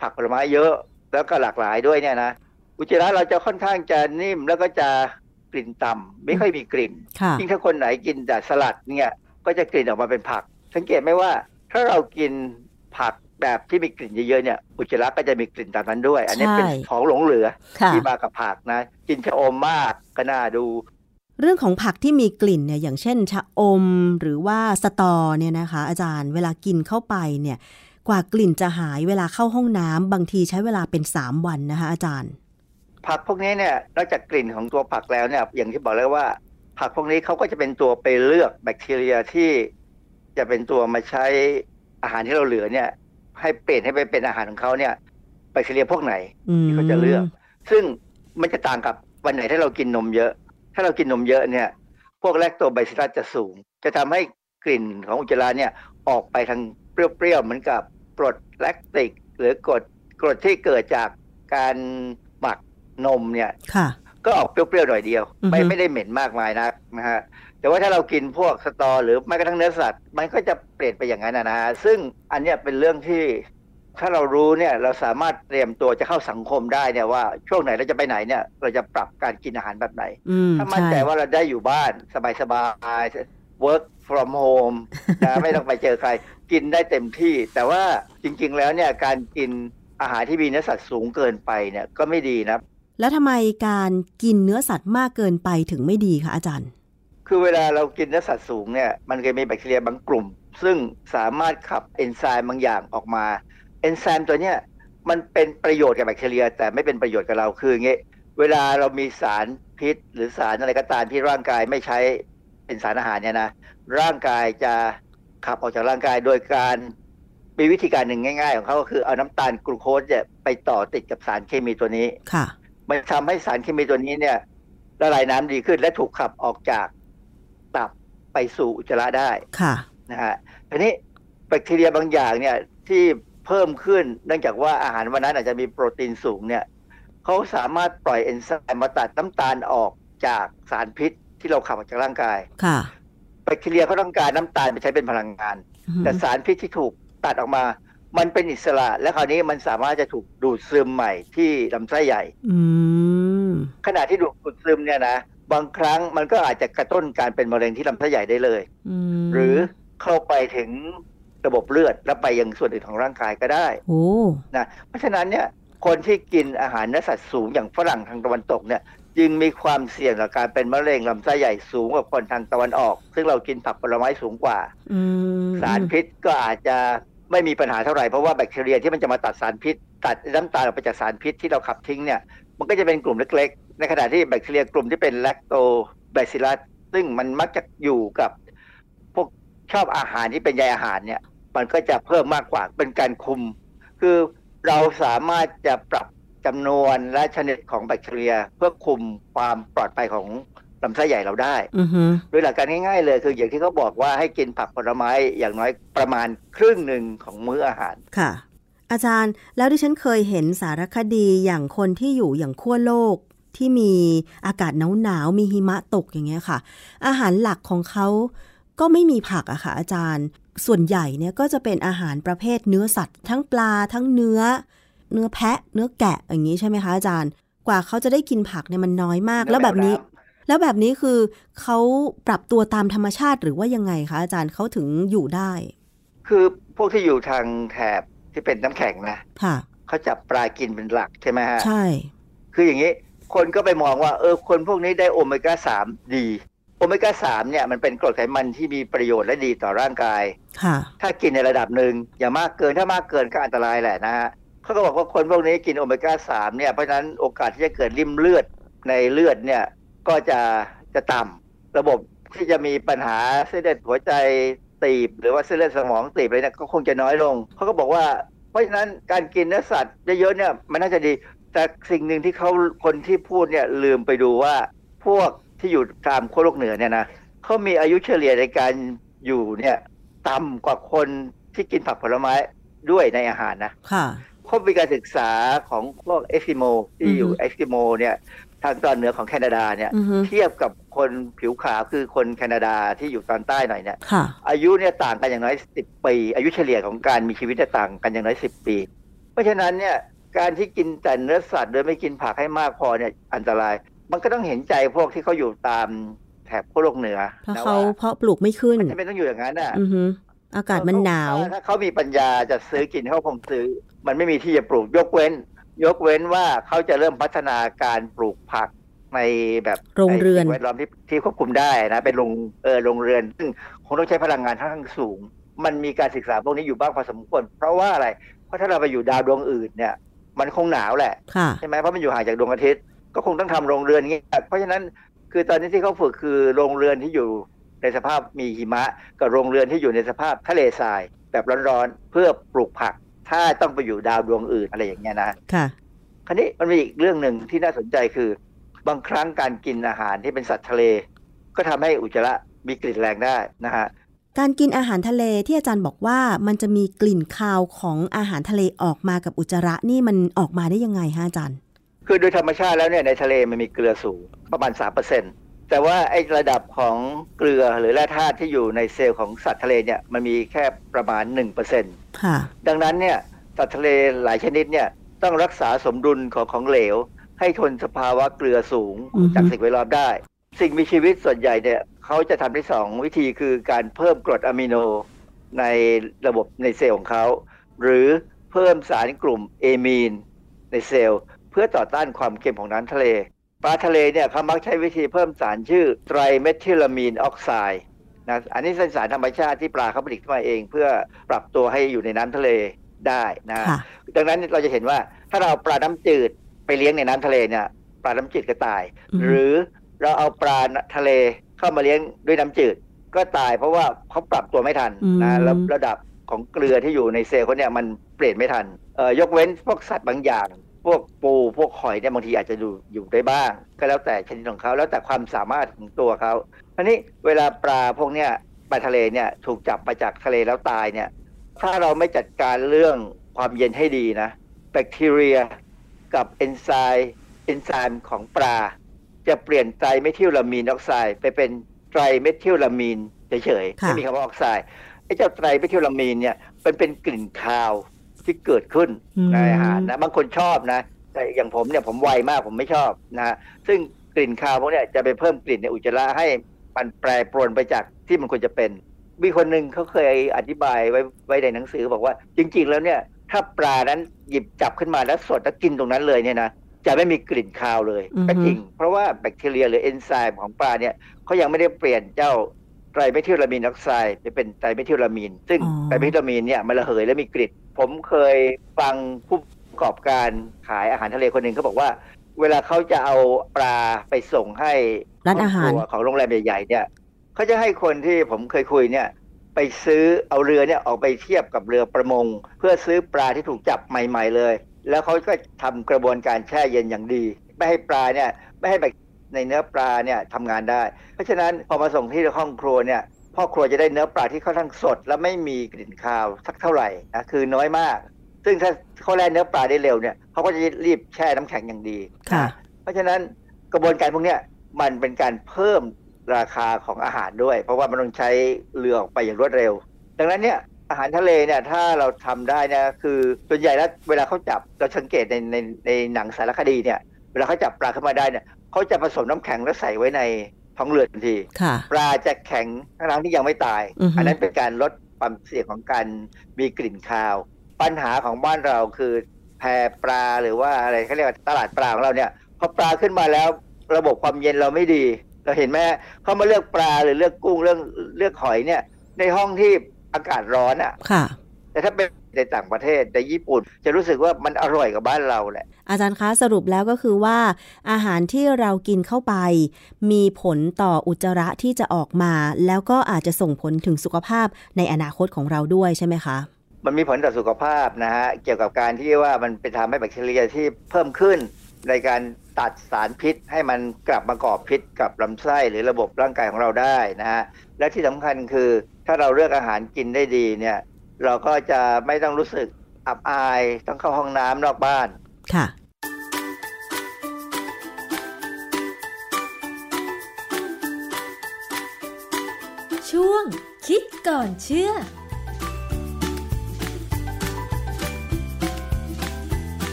Speaker 11: ผักผลไม้เยอะแล้วก็หลากหลายด้วยเนี่ยนะ อุจจาระเราจะค่อนข้างจะนิ่มแล้วก็จะกลิ่นต่ำไม่ค่อยมีกลิ่นยิ่งถ้าคนไหนกินแต่สลัดเนี่ยก็จะกลิ่นออกมาเป็นผัก สังเกตไหมว่า ถ้าเรากินผักแบบที่มีกลิ่นเยอะๆเนี่ยอุจจาระก็จะมีกลิ่นตามนั้นด้วย อันนี้เป็นของหลงเหลือที่มากับผักนะ กินชะอมมากก็น่าดู
Speaker 10: เรื่องของผักที่มีกลิ่นเนี่ยอย่างเช่น ชะอมหรือว่าสตอเนี่ยนะคะ อาจารย์เวลากินเข้าไปเนี่ย กว่ากลิ่นจะหายเวลาเข้าห้องน้ำบางทีใช้เวลาเป็นสามวันนะคะอาจารย์
Speaker 11: ผักพวกนี้เนี่ยนอกจากกลิ่นของตัวผักแล้วเนี่ยอย่างที่บอกแล้วว่า ผักพวกนี้เขาก็จะเป็นตัวไปเลือกแบคทีเรียที่จะเป็นตัวมาใช้อาหารที่เราเหลือเนี่ย ให้เปลี่ยนให้ไปเป็นอาหารของเขาเนี่ยแบคทีเรียพวกไหนที่เขาจะเลือก ซึ่งมันจะต่างกับวันไหนถ้าเรากินนมเยอะ ถ้าเรากินนมเยอะเนี่ย พวกแลคโตไบซิลัสจะสูง จะทำให้กลิ่นของอุจจาระเนี่ยออกไปทางเปรี้ยวๆเหมือนกับกรดแลคติก หรือกรดกรดที่เกิดจากการหมัก นมเนี่ยก็ออกเปรี้ยวๆหน่อยเดียว ไม่ไม่ได้เหม็นมากมายนักนะฮะแต่ว่าถ้าเรากินพวกสตอ หรือแม้กระทั่งเนื้อสัตว์ มันก็จะเปลี่ยนไปอย่างนั้นนะฮะซึ่งอันเนี้ยเป็นเรื่องที่ถ้าเรารู้เนี่ยเราสามารถเตรียมตัวจะเข้าสังคมได้เนี่ยว่าช่วงไหนเราจะไปไหนเนี่ย เราจะปรับการกินอาหารแบบไหน ถ้ามั่นใจว่าเราได้อยู่บ้านสบายๆ work from home นะไม่ต้องไปเจอใคร กินได้เต็มที่ แต่ว่าจริงๆแล้วเนี่ยการกินอาหารที่มีเนื้อสัตว์สูงเกินไปเนี่ยก็ไม่ดีนะ
Speaker 10: แล้วทำไมการกินเนื้อสัตว์มากเกินไปถึงไม่ดีคะอาจารย์
Speaker 11: คือเวลาเรากินเนื้อสัตว์สูงเนี่ยมันจะมีแบคทีเรียบางกลุ่ม ซึ่งสามารถขับเอนไซม์บางอย่างออกมาเอนไซม์ตัวเนี้ยมันเป็นประโยชน์กับแบคทีเรีย แต่ไม่เป็นประโยชน์กับเราคืออย่างงี้เวลาเรามีสารพิษ หรือสารอะไรก็ตามที่ร่างกายไม่ใช้เป็นสารอาหารเนี่ยนะร่างกายจะขับออกจากร่างกายโดยการมีวิธีการหนึ่งง่าย ๆ ของเขาก็คือเอาน้ำตาลกลูโคสเนี่ยไปต่อติดกับสารเคมีตัวนี้
Speaker 10: ค่ะ
Speaker 11: มันทำให้สารเคมีตัวนี้เนี่ยละลายน้ำดีขึ้นและถูกขับออกจากตับไปสู่อุจจาระได้
Speaker 10: ค่ะ
Speaker 11: นะฮะทีนี้แบคทีเรียบางอย่างเนี่ยที่เพิ่มขึ้นเนื่องจากว่าอาหารวันนั้นอาจจะมีโปรตีนสูงเนี่ยเขาสามารถปล่อยเอนไซม์มาตัดน้ำตาลออกจากสารพิษที่เราขับออกจากร่างกาย
Speaker 10: ค่ะ
Speaker 11: แบคทีเรียเขาต้องการน้ำตาลไปใช้เป็นพลังงาน แต่สารพิษที่ถูกตัดออกมา มันเป็นอิสระและคราวนี้มันสามารถจะถูกดูดซึมใหม่ที่ลำไส้ใหญ่ขณะที่ดูดซึมเนี่ยนะบางครั้งมันก็อาจจะกระตุ้นการเป็นมะเร็งที่ลำไส้ใหญ่ได้เลยหรือเข้าไปถึงระบบเลือดแล้วไปยังส่วนอื่นของร่างกายก็ได้นะเพราะฉะนั้นเนี่ยคนที่กินอาหารเนื้อสัตว์สูงอย่างฝรั่งทางตะวันตกเนี่ยจึงมีความเสี่ยงต่อการเป็นมะเร็งลำไส้ใหญ่สูงกว่าคนทางตะวันออก ซึ่งเรากินผักผลไม้สูงกว่า สารพิษก็อาจจะ ไม่มีปัญหาเท่าไหร่เพราะว่าแบคทีเรียที่มันจะมาตัดสารพิษ ตัดน้ำตาลออกไปจากสารพิษที่เราขับทิ้งเนี่ยมันก็จะเป็นกลุ่มเล็กๆ ในขณะที่แบคทีเรียกลุ่มที่เป็นแลคโตแบซิลัสซึ่งมันมักจะอยู่กับพวกชอบอาหารที่เป็นใยอาหารเนี่ยมันก็จะเพิ่มมากกว่าเป็นการคุม คือเราสามารถจะปรับจำนวนและชนิดของแบคทีเรีย เพื่อคุมความปลอดภัยของ ลำไส้ใหญ่เราได้โดยหลักการง่ายๆเลย คืออย่างที่เขาบอกว่าให้กินผักผลไม้อย่างน้อยประมาณครึ่งหนึ่งของมื้ออาหาร
Speaker 10: ค่ะ อาจารย์แล้วที่ฉันเคยเห็นสารคดีอย่างคนที่อยู่อย่างขั้วโลกที่มีอากาศหนาวๆมีหิมะตกอย่างเงี้ยค่ะ อาหารหลักของเขาก็ไม่มีผักอะค่ะอาจารย์ ส่วนใหญ่เนี่ยก็จะเป็นอาหารประเภทเนื้อสัตว์ ทั้งปลาทั้งเนื้อ เนื้อแพะ เนื้อแกะอย่างนี้ใช่ไหมคะอาจารย์ กว่าเขาจะได้กินผักเนี่ยมันน้อยมาก แล้วแบบนี้ แล้วแบบนี้คือเขาปรับตัวตามธรรมชาติหรือว่ายังไงคะอาจารย์เขาถึงอยู่ได้
Speaker 11: คือพวกที่อยู่ทางแถบที่เป็นน้ำแข็งนะ
Speaker 10: ค่ะ
Speaker 11: เขาจับปลากินเป็นหลักใช่ไหมฮะ
Speaker 10: ใช่
Speaker 11: คืออย่างนี้ คนก็ไปมองว่า เออ คนพวกนี้ได้โอเมก้าสามดีโอเมก้าสามเนี่ยมันเป็นกรดไขมันที่มีประโยชน์และดีต่อร่างกาย
Speaker 10: ค่ะ
Speaker 11: ถ้ากินในระดับหนึ่งอย่ามากเกินถ้ามากเกินก็อันตรายแหละนะฮะเขาก็บอกว่าคนพวกนี้กินโอเมก้าสามเนี่ยเพราะฉะนั้นโอกาสที่จะเกิดริ่มเลือดในเลือดเนี่ย ก็จะจะต่ำระบบที่จะมีปัญหาเส้นเลือดหัวใจตีบ หรือว่าเส้นเลือดสมองตีบอะไรเนี่ยก็คงจะน้อยลงเขาก็บอกว่า เพราะฉะนั้นการกินเนื้อสัตว์เยอะๆเนี่ยมันน่าจะดี แต่สิ่งหนึ่งที่เขาคนที่พูดเนี่ยลืมไปดูว่าพวกที่อยู่ตามขั้วโลกเหนือเนี่ยนะเขามีอายุเฉลี่ยในการอยู่เนี่ยต่ำกว่าคนที่กินผักผลไม้ด้วยในอาหารนะ
Speaker 10: ค่ะ
Speaker 11: เขามีการศึกษาของพวกเอสกิโมที่อยู่เอสกิโมเนี่ย ทางตอนเหนือของแคนาดาเนี่ยเทียบกับคนผิวขาวคือคนแคนาดาที่อยู่ตอนใต้หน่อยเนี่ยอายุเนี่ยต่างกันอย่างน้อยสิบปี อายุเฉลี่ยของการมีชีวิตต่างกันอย่างน้อยสิบปี เพราะฉะนั้นเนี่ยการที่กินแต่เนื้อสัตว์โดยไม่กินผักให้มากพอเนี่ยอันตราย มันก็ต้องเห็นใจพวกที่เขาอยู่ตามแถบขั้วโลกเหนือ
Speaker 10: เพราะเขาเพาะปลูกไม่ขึ้น
Speaker 11: ไม่ต้องอยู่อย่างนั้นอะ
Speaker 10: อากาศมันหนาว
Speaker 11: ถ้าเขามีปัญญาจะซื้อกินเขาคงซื้อ มันไม่มีที่จะปลูกยกเว้น ยกเว้นว่าเขาจะเริ่มพัฒนาการปลูกผักในแบบ
Speaker 10: โรงเรือน
Speaker 11: แวดล้อมที่ที่ควบคุมได้นะเป็นโรงเออโรงเรือน ซึ่งคงต้องใช้พลังงานค่อนข้างสูง มันมีการศึกษาพวกนี้อยู่บ้างพอสมควร เพราะว่าอะไร เพราะถ้าเราไปอยู่ดาวดวงอื่นเนี่ย มันคงหนาวแหละใช่ไหมเพราะมันอยู่ห่างจากดวงอาทิตย์ ก็คงต้องทำโรงเรือนอย่างนี้เพราะฉะนั้นคือตอนนี้ที่เขาฝึกคือโรงเรือนที่อยู่ในสภาพมีหิมะ กับโรงเรือนที่อยู่ในสภาพทะเลทรายแบบร้อนๆเพื่อปลูกผัก ถ้าต้องไปอยู่ดาวดวงอื่นอะไรอย่างเงี้ยนะ
Speaker 10: ค่ะ
Speaker 11: คราวนี้มันมีอีกเรื่องหนึ่งที่น่าสนใจคือ บางครั้งการกินอาหารที่เป็นสัตว์ทะเล ก็ทำให้อุจจาระมีกลิ่นแรงได้นะฮะ
Speaker 10: การกินอาหารทะเลที่อาจารย์บอกว่ามันจะมีกลิ่นคาวของอาหารทะเลออกมากับอุจจาระนี่มันออกมาได้ยังไงฮะอาจารย์
Speaker 11: คือโดยธรรมชาติแล้วเนี่ยในทะเลมันมีเกลือสูงประมาณ3% แต่ว่าไอ้ระดับของเกลือหรือแร่ธาตุที่อยู่ในเซลล์ของสัตว์ทะเลเนี่ยมันมีแค่ประมาณ1%
Speaker 10: ค่ะ
Speaker 11: ดังนั้นเนี่ยสัตว์ทะเลหลายชนิดเนี่ยต้องรักษาสมดุลของของเหลว ให้ทนสภาวะเกลือสูง
Speaker 10: อือฮึ
Speaker 11: จากสิ่งแวดล้อมได้ สิ่งมีชีวิตส่วนใหญ่เนี่ยเขาจะทำได้สองวิธีคือการเพิ่มกรดอะมิโนในระบบในเซลล์ของเขาหรือเพิ่มสารกลุ่มเอมีนในเซลล์ เพื่อต่อต้านความเค็มของน้ำทะเล ปลาทะเลเนี่ยเขามักใช้วิธีเพิ่มสารชื่อไตรเมทิลามีนออกไซด์นะอันนี้เป็นสารธรรมชาติที่ปลาเขาผลิตขึ้นมาเอง เพื่อปรับตัวให้อยู่ในน้ำทะเลได้นะ
Speaker 10: ค่ะ
Speaker 11: ดังนั้นเราจะเห็นว่าถ้าเราเอาปลาน้ำจืดไปเลี้ยงในน้ำทะเลเนี่ยปลาน้ำจืดก็ตาย
Speaker 10: อืม
Speaker 11: หรือเราเอาปลาทะเลเข้ามาเลี้ยงด้วยน้ำจืดก็ตายเพราะว่าเขาปรับตัวไม่ทันนะแล้วระดับของเกลือที่อยู่ในเซลล์เขาเนี่ยมันเปลี่ยนไม่ทันเอ่อยกเว้นพวกสัตว์บางอย่างพ วกปูพวกหอยเนี่ยบางทีอาจจะดูอยู่ได้บ้าง ก็แล้วแต่ชนิดของเขาแล้วแต่ความสามารถของตัวเขาอันนี้เวลาปลาพวกเนี้ยปลาทะเลเนี่ยถูกจับมาจากทะเลแล้วตายเนี่ยถ้าเราไม่จัดการเรื่องความเย็นให้ดีนะ แบคทีเรียกับเอนไซม์เอนไซม์ของปลา จะเปลี่ยนไตรเมทิลลามีนออกไซด์ไปเป็นไตรเมทิลลามีนเฉยๆไม่มีคำว่าออกไซด์ไอ้เจ้าไตรเมทิลลามีนเนี่ยมันเป็นกลิ่นคาว ที่เกิดขึ้น
Speaker 10: อืม
Speaker 11: ในอาหารนะบางคนชอบนะ แต่อย่างผมเนี่ยผมไวมากผมไม่ชอบนะฮะซึ่งกลิ่นคาวพวกเนี้ยจะไปเพิ่มกลิ่นในอุจจาระให้มันแปรปรวนไปจากที่มันควรจะเป็น มีคนหนึ่งเขาเคยอธิบายไว้ไว้ในหนังสือบอกว่า จริง ๆ แล้วเนี่ย ถ้าปลานั้นหยิบจับขึ้นมาแล้วสดแล้วกินตรงนั้นเลยเนี่ยนะจะไม่มีกลิ่นคาวเลย
Speaker 10: อือฮึ
Speaker 11: ก็จริง เพราะว่าแบคทีเรียหรือเอนไซม์ของปลาเนี่ยเขายังไม่ได้เปลี่ยนเจ้า ไตรเมทิลลามีนออกไซด์ไปเป็นไตรเมทิลลามีน ซึ่ง
Speaker 10: อ๋อ
Speaker 11: ไตรเมทิลลามีนเนี่ยมันระเหยและมีกลิ่นผมเคยฟังผู้ประกอบการขายอาหารทะเลคนหนึ่งเขาบอกว่า เวลาเขาจะเอาปลาไปส่งให้
Speaker 10: ร้านอาหาร
Speaker 11: คบควของโรงแรมใหญ่ๆเนี่ยเขาจะให้คนที่ผมเคยคุยเนี่ยไปซื้อเอาเรือเนี่ยออกไปเทียบกับเรือประมง เพื่อซื้อปลาที่ถูกจับใหม่ ๆเลย แล้วเขาก็ทำกระบวนการแช่เย็นอย่างดี ไม่ให้ปลาเนี่ยไม่ให้แบค ในเนื้อปลาเนี่ยทำงานได้ เพราะฉะนั้นพอมาส่งที่ห้องครัวเนี่ยพ่อครัวจะได้เนื้อปลาที่ค่อนข้างสด และไม่มีกลิ่นคาวสักเท่าไหร่นะคือน้อยมาก ซึ่งถ้าเขาแล่เนื้อปลาได้เร็วเนี่ยเขาก็จะรีบแช่น้ำแข็งอย่างดี
Speaker 10: ค่ะ
Speaker 11: เพราะฉะนั้นกระบวนการพวกเนี้ยมันเป็นการเพิ่มราคาของอาหารด้วย เพราะว่ามันต้องใช้เรือออกไปอย่างรวดเร็ว ดังนั้นเนี่ยอาหารทะเลเนี่ยถ้าเราทำได้นะคือส่วนใหญ่แล้วเวลาเขาจับเราสังเกตในในในหนังสารคดีเนี่ยเวลาเขาจับปลาขึ้นมาได้เนี่ย เขาจะผสมน้ำแข็งแล้วใส่ไว้ในท้องเรือทันที
Speaker 10: ค่ะ
Speaker 11: ปลาจะแข็งทั้งๆที่ยังไม่ตาย
Speaker 10: อือฮึ
Speaker 11: อันนั้นเป็นการลดความเสี่ยงของการมีกลิ่นคาว ปัญหาของบ้านเราคือแพปลาหรือว่าอะไรเขาเรียกว่าตลาดปลาของเราเนี่ยพอปลาขึ้นมาแล้วระบบความเย็นเราไม่ดี เราเห็นไหมเขามาเลือกปลาหรือเลือกกุ้งเรื่องเลือกหอยเนี่ย ในห้องที่อากาศร้อนอะ
Speaker 10: ค่ะ
Speaker 11: แต่ถ้าเป็น ในต่างประเทศในญี่ปุ่น จะรู้สึกว่ามันอร่อยกว่าบ้านเราแหละ
Speaker 10: อาจารย์คะสรุปแล้วก็คือว่า อาหารที่เรากินเข้าไป มีผลต่ออุจจาระที่จะออกมา แล้วก็อาจจะส่งผลถึงสุขภาพในอนาคตของเราด้วยใช่ไหมคะ
Speaker 11: มันมีผลต่อสุขภาพนะฮะเกี่ยวกับการที่ว่ามันไปทำให้แบคทีเรียที่เพิ่มขึ้น ในการตัดสารพิษ ให้มันกลับมาก่อพิษกับลำไส้หรือระบบร่างกายของเราได้นะฮะและที่สำคัญคือถ้าเราเลือกอาหารกินได้ดีเนี่ย เราก็จะไม่ต้องรู้สึกอับอายต้องเข้าห้องน้ำนอกบ้าน
Speaker 10: ค่ะ
Speaker 12: ช่วงคิดก่อนเชื่อ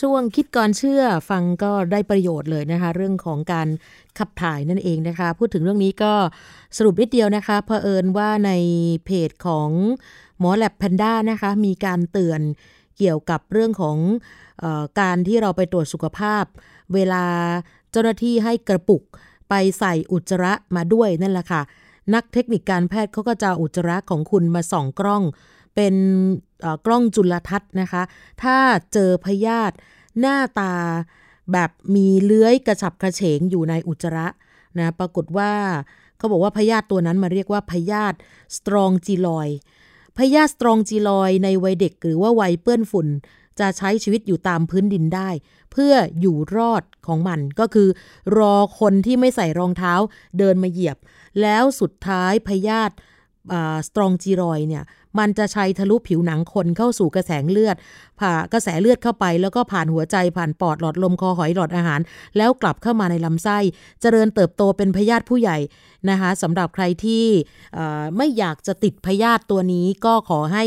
Speaker 2: ช่วงคิดก่อนเชื่อฟังก็ได้ประโยชน์เลยนะคะ เรื่องของการขับถ่ายนั่นเองนะคะ พูดถึงเรื่องนี้ก็ สรุปนิดเดียวนะคะเผอิญว่าในเพจของหมอแลบแพนด้านะคะมีการเตือนเกี่ยวกับเรื่องของออการที่เราไปตรวจสุขภาพ เวลาเจ้าหน้าที่ให้กระปุกไปใส่อุจจาระมาด้วยนั่นแหละค่ะ นักเทคนิคการแพทย์เขาก็จะอุจจาระของคุณมาส่องกล้อง เป็นกล้องจุลทรรศน์นะคะ ถ้าเจอพยาธิหน้าตาแบบมีเลื้อยกระฉับกระเฉงอยู่ในอุจจาระนะปรากฏว่า เขาบอกว่าพยาธิตัวนั้นมาเรียกว่าพยาธิสตรองจีลอยพยาธิสตรองจีลอยในวัยเด็กหรือว่าวัยเปื้อนฝุ่น จะใช้ชีวิตอยู่ตามพื้นดินได้ เพื่ออยู่รอดของมันก็คือ รอคนที่ไม่ใส่รองเท้าเดินมาเหยียบ แล้วสุดท้ายพยาธิสตรองจีรอยเนี่ยมันจะใช้ทะลุผิวหนังคนเข้าสู่กระแสเลือด ผ่ากระแสเลือดเข้าไป แล้วก็ผ่านหัวใจผ่านปอดหลอดลมคอหอยหลอดอาหาร แล้วกลับเข้ามาในลำไส้ เจริญเติบโตเป็นพยาธิผู้ใหญ่นะคะสำหรับใครที่ไม่อยากจะติดพยาธิตัวนี้ก็ขอให้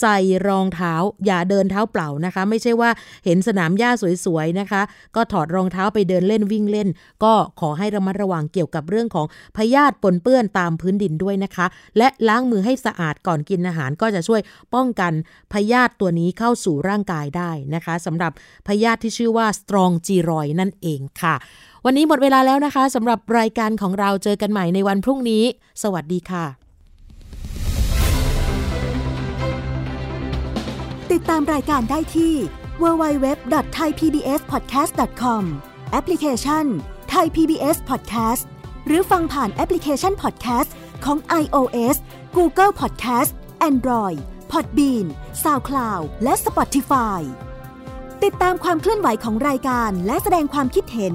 Speaker 2: ใส่รองเท้า อย่าเดินเท้าเปล่านะคะ ไม่ใช่ว่าเห็นสนามหญ้าสวยๆนะคะ ก็ถอดรองเท้าไปเดินเล่นวิ่งเล่น ก็ขอให้ระมัดระวังเกี่ยวกับเรื่องของพยาธิปนเปื้อนตามพื้นดินด้วยนะคะ และล้างมือให้สะอาดก่อนกินอาหารก็จะช่วยป้องกันพยาธิตัวนี้เข้าสู่ร่างกายได้นะคะสำหรับพยาธิที่ชื่อว่าสตรองจีรอยนั่นเองค่ะ วันนี้หมดเวลาแล้วนะคะสำหรับรายการของเราเจอกันใหม่ในวันพรุ่งนี้ สวัสดีค่ะ
Speaker 10: ติดตามรายการได้ที่ www.thaipbspodcast.com แอปพลิเคชัน Thai PBS Podcast หรือฟังผ่านแอปพลิเคชัน Podcast ของ iOS Google Podcast Android Podbean SoundCloud และ Spotify ติดตามความเคลื่อนไหวของรายการและแสดงความคิดเห็น